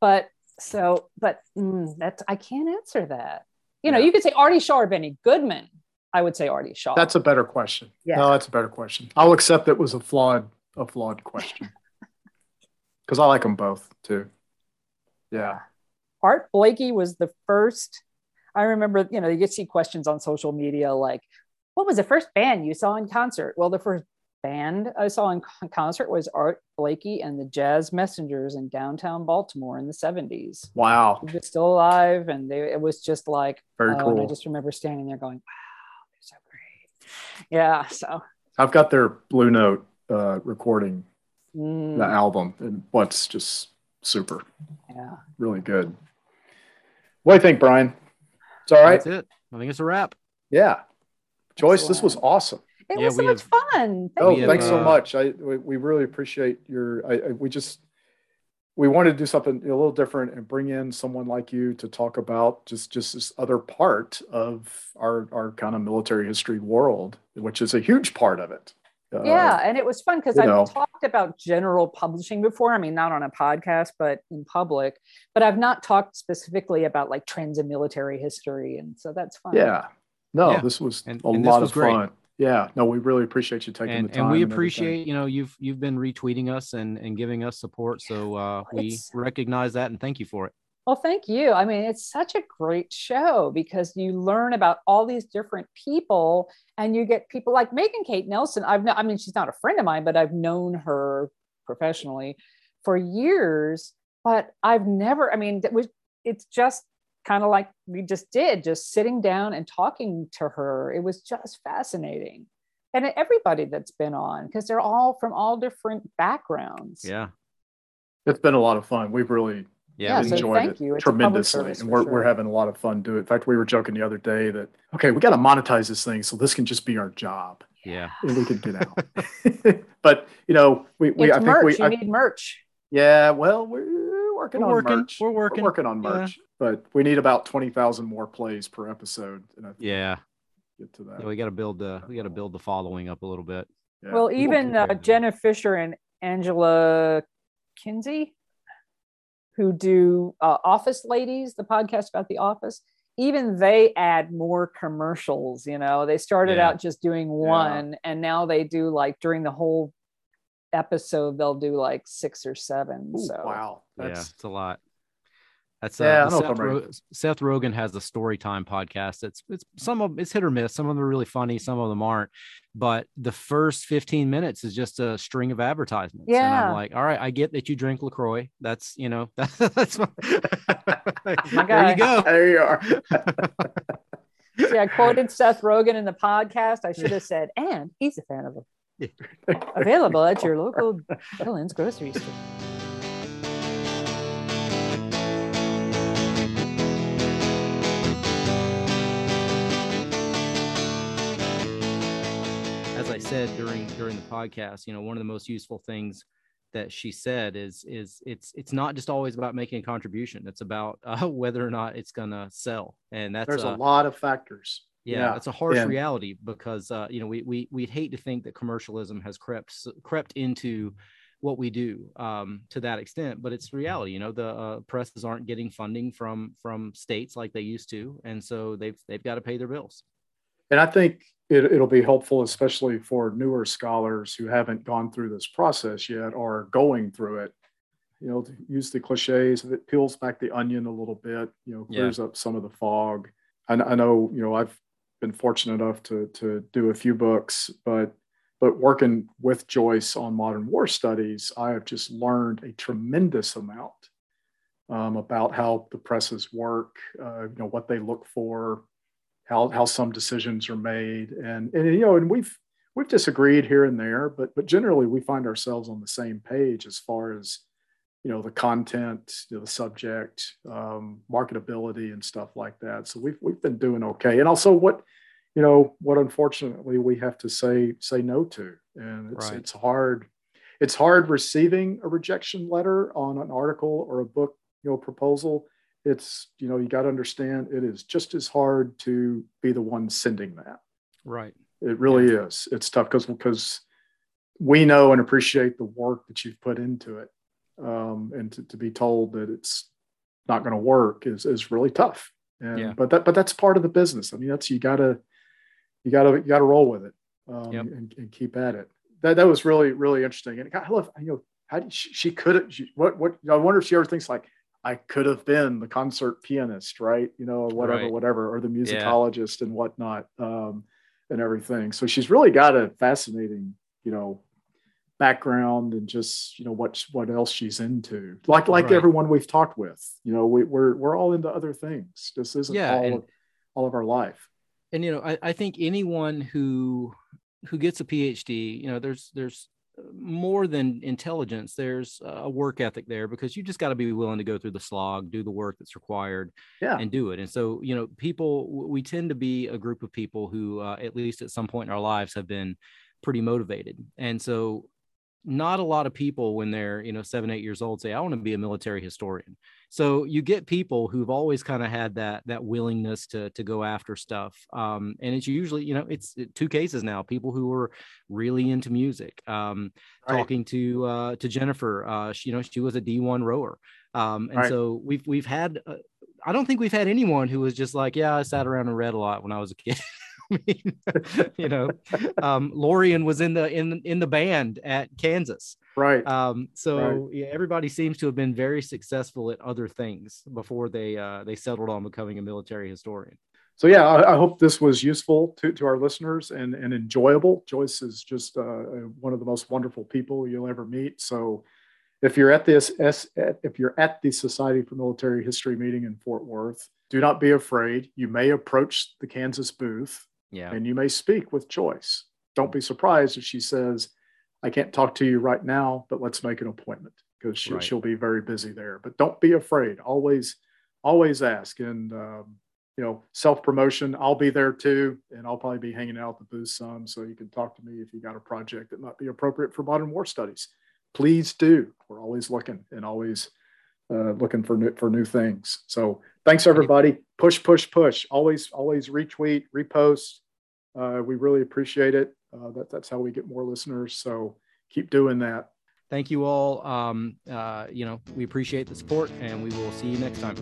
Speaker 3: but so, but mm, that's I can't answer that. You know,
Speaker 1: Yeah.
Speaker 3: you could say Artie Shaw or Benny Goodman. I would say Artie Shaw.
Speaker 1: That's a better question.
Speaker 3: Yeah.
Speaker 1: No, that's a better question. I'll accept it was a flawed, a flawed question. Because I like them both too. Yeah.
Speaker 3: Art Blakey was the first. I remember, you know, you get see questions on social media like, what was the first band you saw in concert? Well, the first band I saw in concert was Art Blakey and the Jazz Messengers in downtown Baltimore in the 70s.
Speaker 1: Wow.
Speaker 3: He was still alive, and they, it was just like,
Speaker 1: Very
Speaker 3: oh, and I just remember standing there going, wow, they're so great. Yeah. So,
Speaker 1: I've got their Blue Note uh, recording,
Speaker 3: mm,
Speaker 1: the album, and what's just super,
Speaker 3: yeah.
Speaker 1: really good. What do you think, Brian? It's all right.
Speaker 2: That's it. I think it's a wrap.
Speaker 1: Yeah. Joyce, this was awesome.
Speaker 3: It
Speaker 2: Yeah,
Speaker 3: was so much
Speaker 2: have-
Speaker 3: fun. Thank
Speaker 1: Oh,
Speaker 2: We have,
Speaker 1: thanks so much. I we, we really appreciate your. I, I we just we wanted to do something a little different and bring in someone like you to talk about just just this other part of our our kind of military history world, which is a huge part of it. Uh,
Speaker 3: yeah and it was fun because i've
Speaker 1: know.
Speaker 3: talked about general publishing before i mean not on a podcast but in public but i've not talked specifically about like trends in military history and so that's fun
Speaker 1: Yeah. No,
Speaker 2: Yeah.
Speaker 1: this was
Speaker 2: And-
Speaker 1: a
Speaker 2: and
Speaker 1: lot
Speaker 2: was
Speaker 1: of
Speaker 2: great.
Speaker 1: fun. Yeah. No, we really appreciate you taking
Speaker 2: and,
Speaker 1: the time.
Speaker 2: and we
Speaker 1: everything.
Speaker 2: appreciate you know you've you've been retweeting us and and giving us support so uh we
Speaker 3: It's-
Speaker 2: recognize that and thank you for it
Speaker 3: well thank you i mean it's such a great show because you learn about all these different people and you get people like megan kate nelson i've no, i mean she's not a friend of mine but i've known her professionally for years but i've never i mean it was it's just kind of like we just did just sitting down and talking to her it was just fascinating and everybody that's been on because they're all from all different backgrounds
Speaker 2: yeah
Speaker 1: It's been a lot of fun. We've really
Speaker 2: yeah,
Speaker 3: Yeah,
Speaker 2: we-
Speaker 3: so
Speaker 1: enjoyed
Speaker 3: thank
Speaker 1: it
Speaker 3: you. It's a public
Speaker 1: tremendously, and we're,
Speaker 3: sure.
Speaker 1: we're having a lot of fun doing it. In fact, we were joking the other day that okay, we got to monetize this thing, so this can just be our job,
Speaker 2: yeah
Speaker 1: and we can get out. but you know, we, we
Speaker 3: it's
Speaker 1: I think we
Speaker 3: you
Speaker 1: I-
Speaker 3: need merch
Speaker 1: yeah, well, we're working
Speaker 2: We're
Speaker 1: on
Speaker 2: working.
Speaker 1: merch.
Speaker 2: We're working.
Speaker 1: working on
Speaker 2: Yeah.
Speaker 1: merch, but we need about twenty thousand more plays per episode, and I think
Speaker 2: yeah
Speaker 1: we'll get to that.
Speaker 2: Yeah, we got to build the we got to build the following up a little bit
Speaker 1: Yeah.
Speaker 3: Well,
Speaker 1: We'll
Speaker 3: even uh. Jenna Fischer and Angela Kinsey, who do uh, Office Ladies, the podcast about the office, even they add more commercials. You know, they started
Speaker 2: Yeah.
Speaker 3: out just doing one, and now they do like during the whole episode, they'll do like six or seven.
Speaker 1: Ooh,
Speaker 3: so
Speaker 1: wow,
Speaker 2: yeah
Speaker 1: that's
Speaker 2: it's a lot that's
Speaker 1: Yeah,
Speaker 2: uh,
Speaker 1: I
Speaker 2: the
Speaker 1: don't know if
Speaker 2: Seth,
Speaker 1: I'm.
Speaker 2: Ro- Seth Rogen has a story time podcast. It's it's some of it's hit or miss. Some of them are really funny, some of them aren't. But the first 15 minutes is just a string of advertisements. And
Speaker 3: Yeah.
Speaker 2: I'm like, all right, I get that you drink LaCroix. That's you know, that's my,
Speaker 3: my
Speaker 2: there you go.
Speaker 1: there you are.
Speaker 3: See, I quoted Seth Rogen in the podcast. I should have said, and he's a fan of Available at your local Dillon's grocery store.
Speaker 2: As I said during during the podcast, you know, one of the most useful things that she said is is it's it's not just always about making a contribution. It's about uh, whether or not it's gonna sell, and that's
Speaker 1: There's
Speaker 2: uh,
Speaker 1: a lot of factors.
Speaker 2: Yeah,
Speaker 1: Yeah,
Speaker 2: it's a harsh
Speaker 1: and-
Speaker 2: reality because uh, you know we we we'd hate to think that commercialism has crept crept into what we do um, to that extent, but it's reality. You know, the uh, presses aren't getting funding from from states like they used to, and so they've they've got to pay their bills.
Speaker 1: And I think it, it'll be helpful, especially for newer scholars who haven't gone through this process yet or going through it. You know, to use the cliches, if it peels back the onion a little bit, you know,
Speaker 2: Yeah.
Speaker 1: clears up some of the fog. I, I know, you know, I've been fortunate enough to to do a few books, but but working with Joyce on modern war studies, I have just learned a tremendous amount um, about how the presses work, uh, you know, what they look for, how how some decisions are made, and and you know, and we've we've disagreed here and there, but but generally we find ourselves on the same page as far as you know the content, you know, the subject, um, marketability, and stuff like that. So we've we've been doing okay, and also what you know what unfortunately we have to say say no to, and it's
Speaker 2: Right.
Speaker 1: it's hard. It's hard receiving a rejection letter on an article or a book, you know, proposal it's you know you got to understand it is just as hard to be the one sending that
Speaker 2: Right.
Speaker 1: it really is it's tough because because we know and appreciate the work that you've put into it um, and to, to be told that it's not going to work is is really tough and
Speaker 2: Yeah.
Speaker 1: but that but that's part of the business i mean that's you gotta you gotta you gotta roll with it um,
Speaker 2: Yep.
Speaker 1: and, and keep at it that that was really really interesting and i love you know how did she, she could have she, what what i wonder if she ever thinks like I could have been the concert pianist, right? You know, or whatever,
Speaker 2: Right.
Speaker 1: whatever, or the
Speaker 2: Yeah.
Speaker 1: musicologist and whatnot, um, and everything. So she's really got a fascinating, you know, background and just you know what what else she's into. Like like
Speaker 2: Right.
Speaker 1: everyone we've talked with, you know, we, we're we're all into other things. This isn't
Speaker 2: Yeah,
Speaker 1: all
Speaker 2: and-
Speaker 1: of, all of our life.
Speaker 2: and you know I, I think anyone who who gets a phd you know there's there's more than intelligence there's a work ethic there because you just got to be willing to go through the slog do the work that's required
Speaker 1: Yeah,
Speaker 2: and do it and so you know people we tend to be a group of people who uh, at least at some point in our lives have been pretty motivated and so not a lot of people when they're you know seven eight years old say i want to be a military historian so you get people who've always kind of had that that willingness to to go after stuff um, and it's usually you know it's two cases now people who are really into music um,
Speaker 1: Right.
Speaker 2: talking to uh, to jennifer uh, she, you know she was a d1 rower um, and
Speaker 1: Right.
Speaker 2: so we've we've had uh, i don't think we've had anyone who was just like yeah i sat around and read a lot when i was a kid I mean, you know, um, Lorian was in the in in the band at Kansas.
Speaker 1: right.
Speaker 2: Um, so yeah, everybody seems to have been very successful at other things before they uh, they settled on becoming a military historian.
Speaker 1: so yeah, I, I hope this was useful to, to our listeners and, and enjoyable. Joyce is just uh, one of the most wonderful people you'll ever meet. So if you're at this if you're at the Society for Military History meeting in Fort Worth, do not be afraid. You may approach the Kansas booth
Speaker 2: Yeah,
Speaker 1: and you may speak with Joyce. Don't be surprised if she says, I can't talk to you right now, but let's make an appointment because she,
Speaker 2: Right.
Speaker 1: she'll be very busy there. But don't be afraid. Always, always ask. And, um, you know, self promotion, I'll be there too. And I'll probably be hanging out at the booth some. So you can talk to me if you got a project that might be appropriate for modern war studies. Please do. We're always looking and always uh, looking for new, for new things. So thanks everybody. Push, push, push. Always, always retweet, repost. Uh, we really appreciate it. Uh, that, that's how we get more listeners. So keep doing that.
Speaker 2: thank you all. Um, uh, you know, we appreciate the support, and we will see you next time.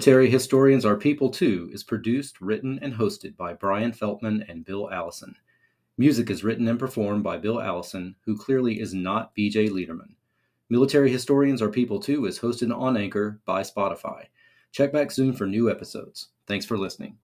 Speaker 2: Military Historians Are People Too is produced, written, and hosted by Brian Feltman and Bill Allison. Music is written and performed by Bill Allison, who clearly is not BJ Leiderman. Military Historians Are People Too is hosted on Anchor by Spotify. Check back soon for new episodes. Thanks for listening.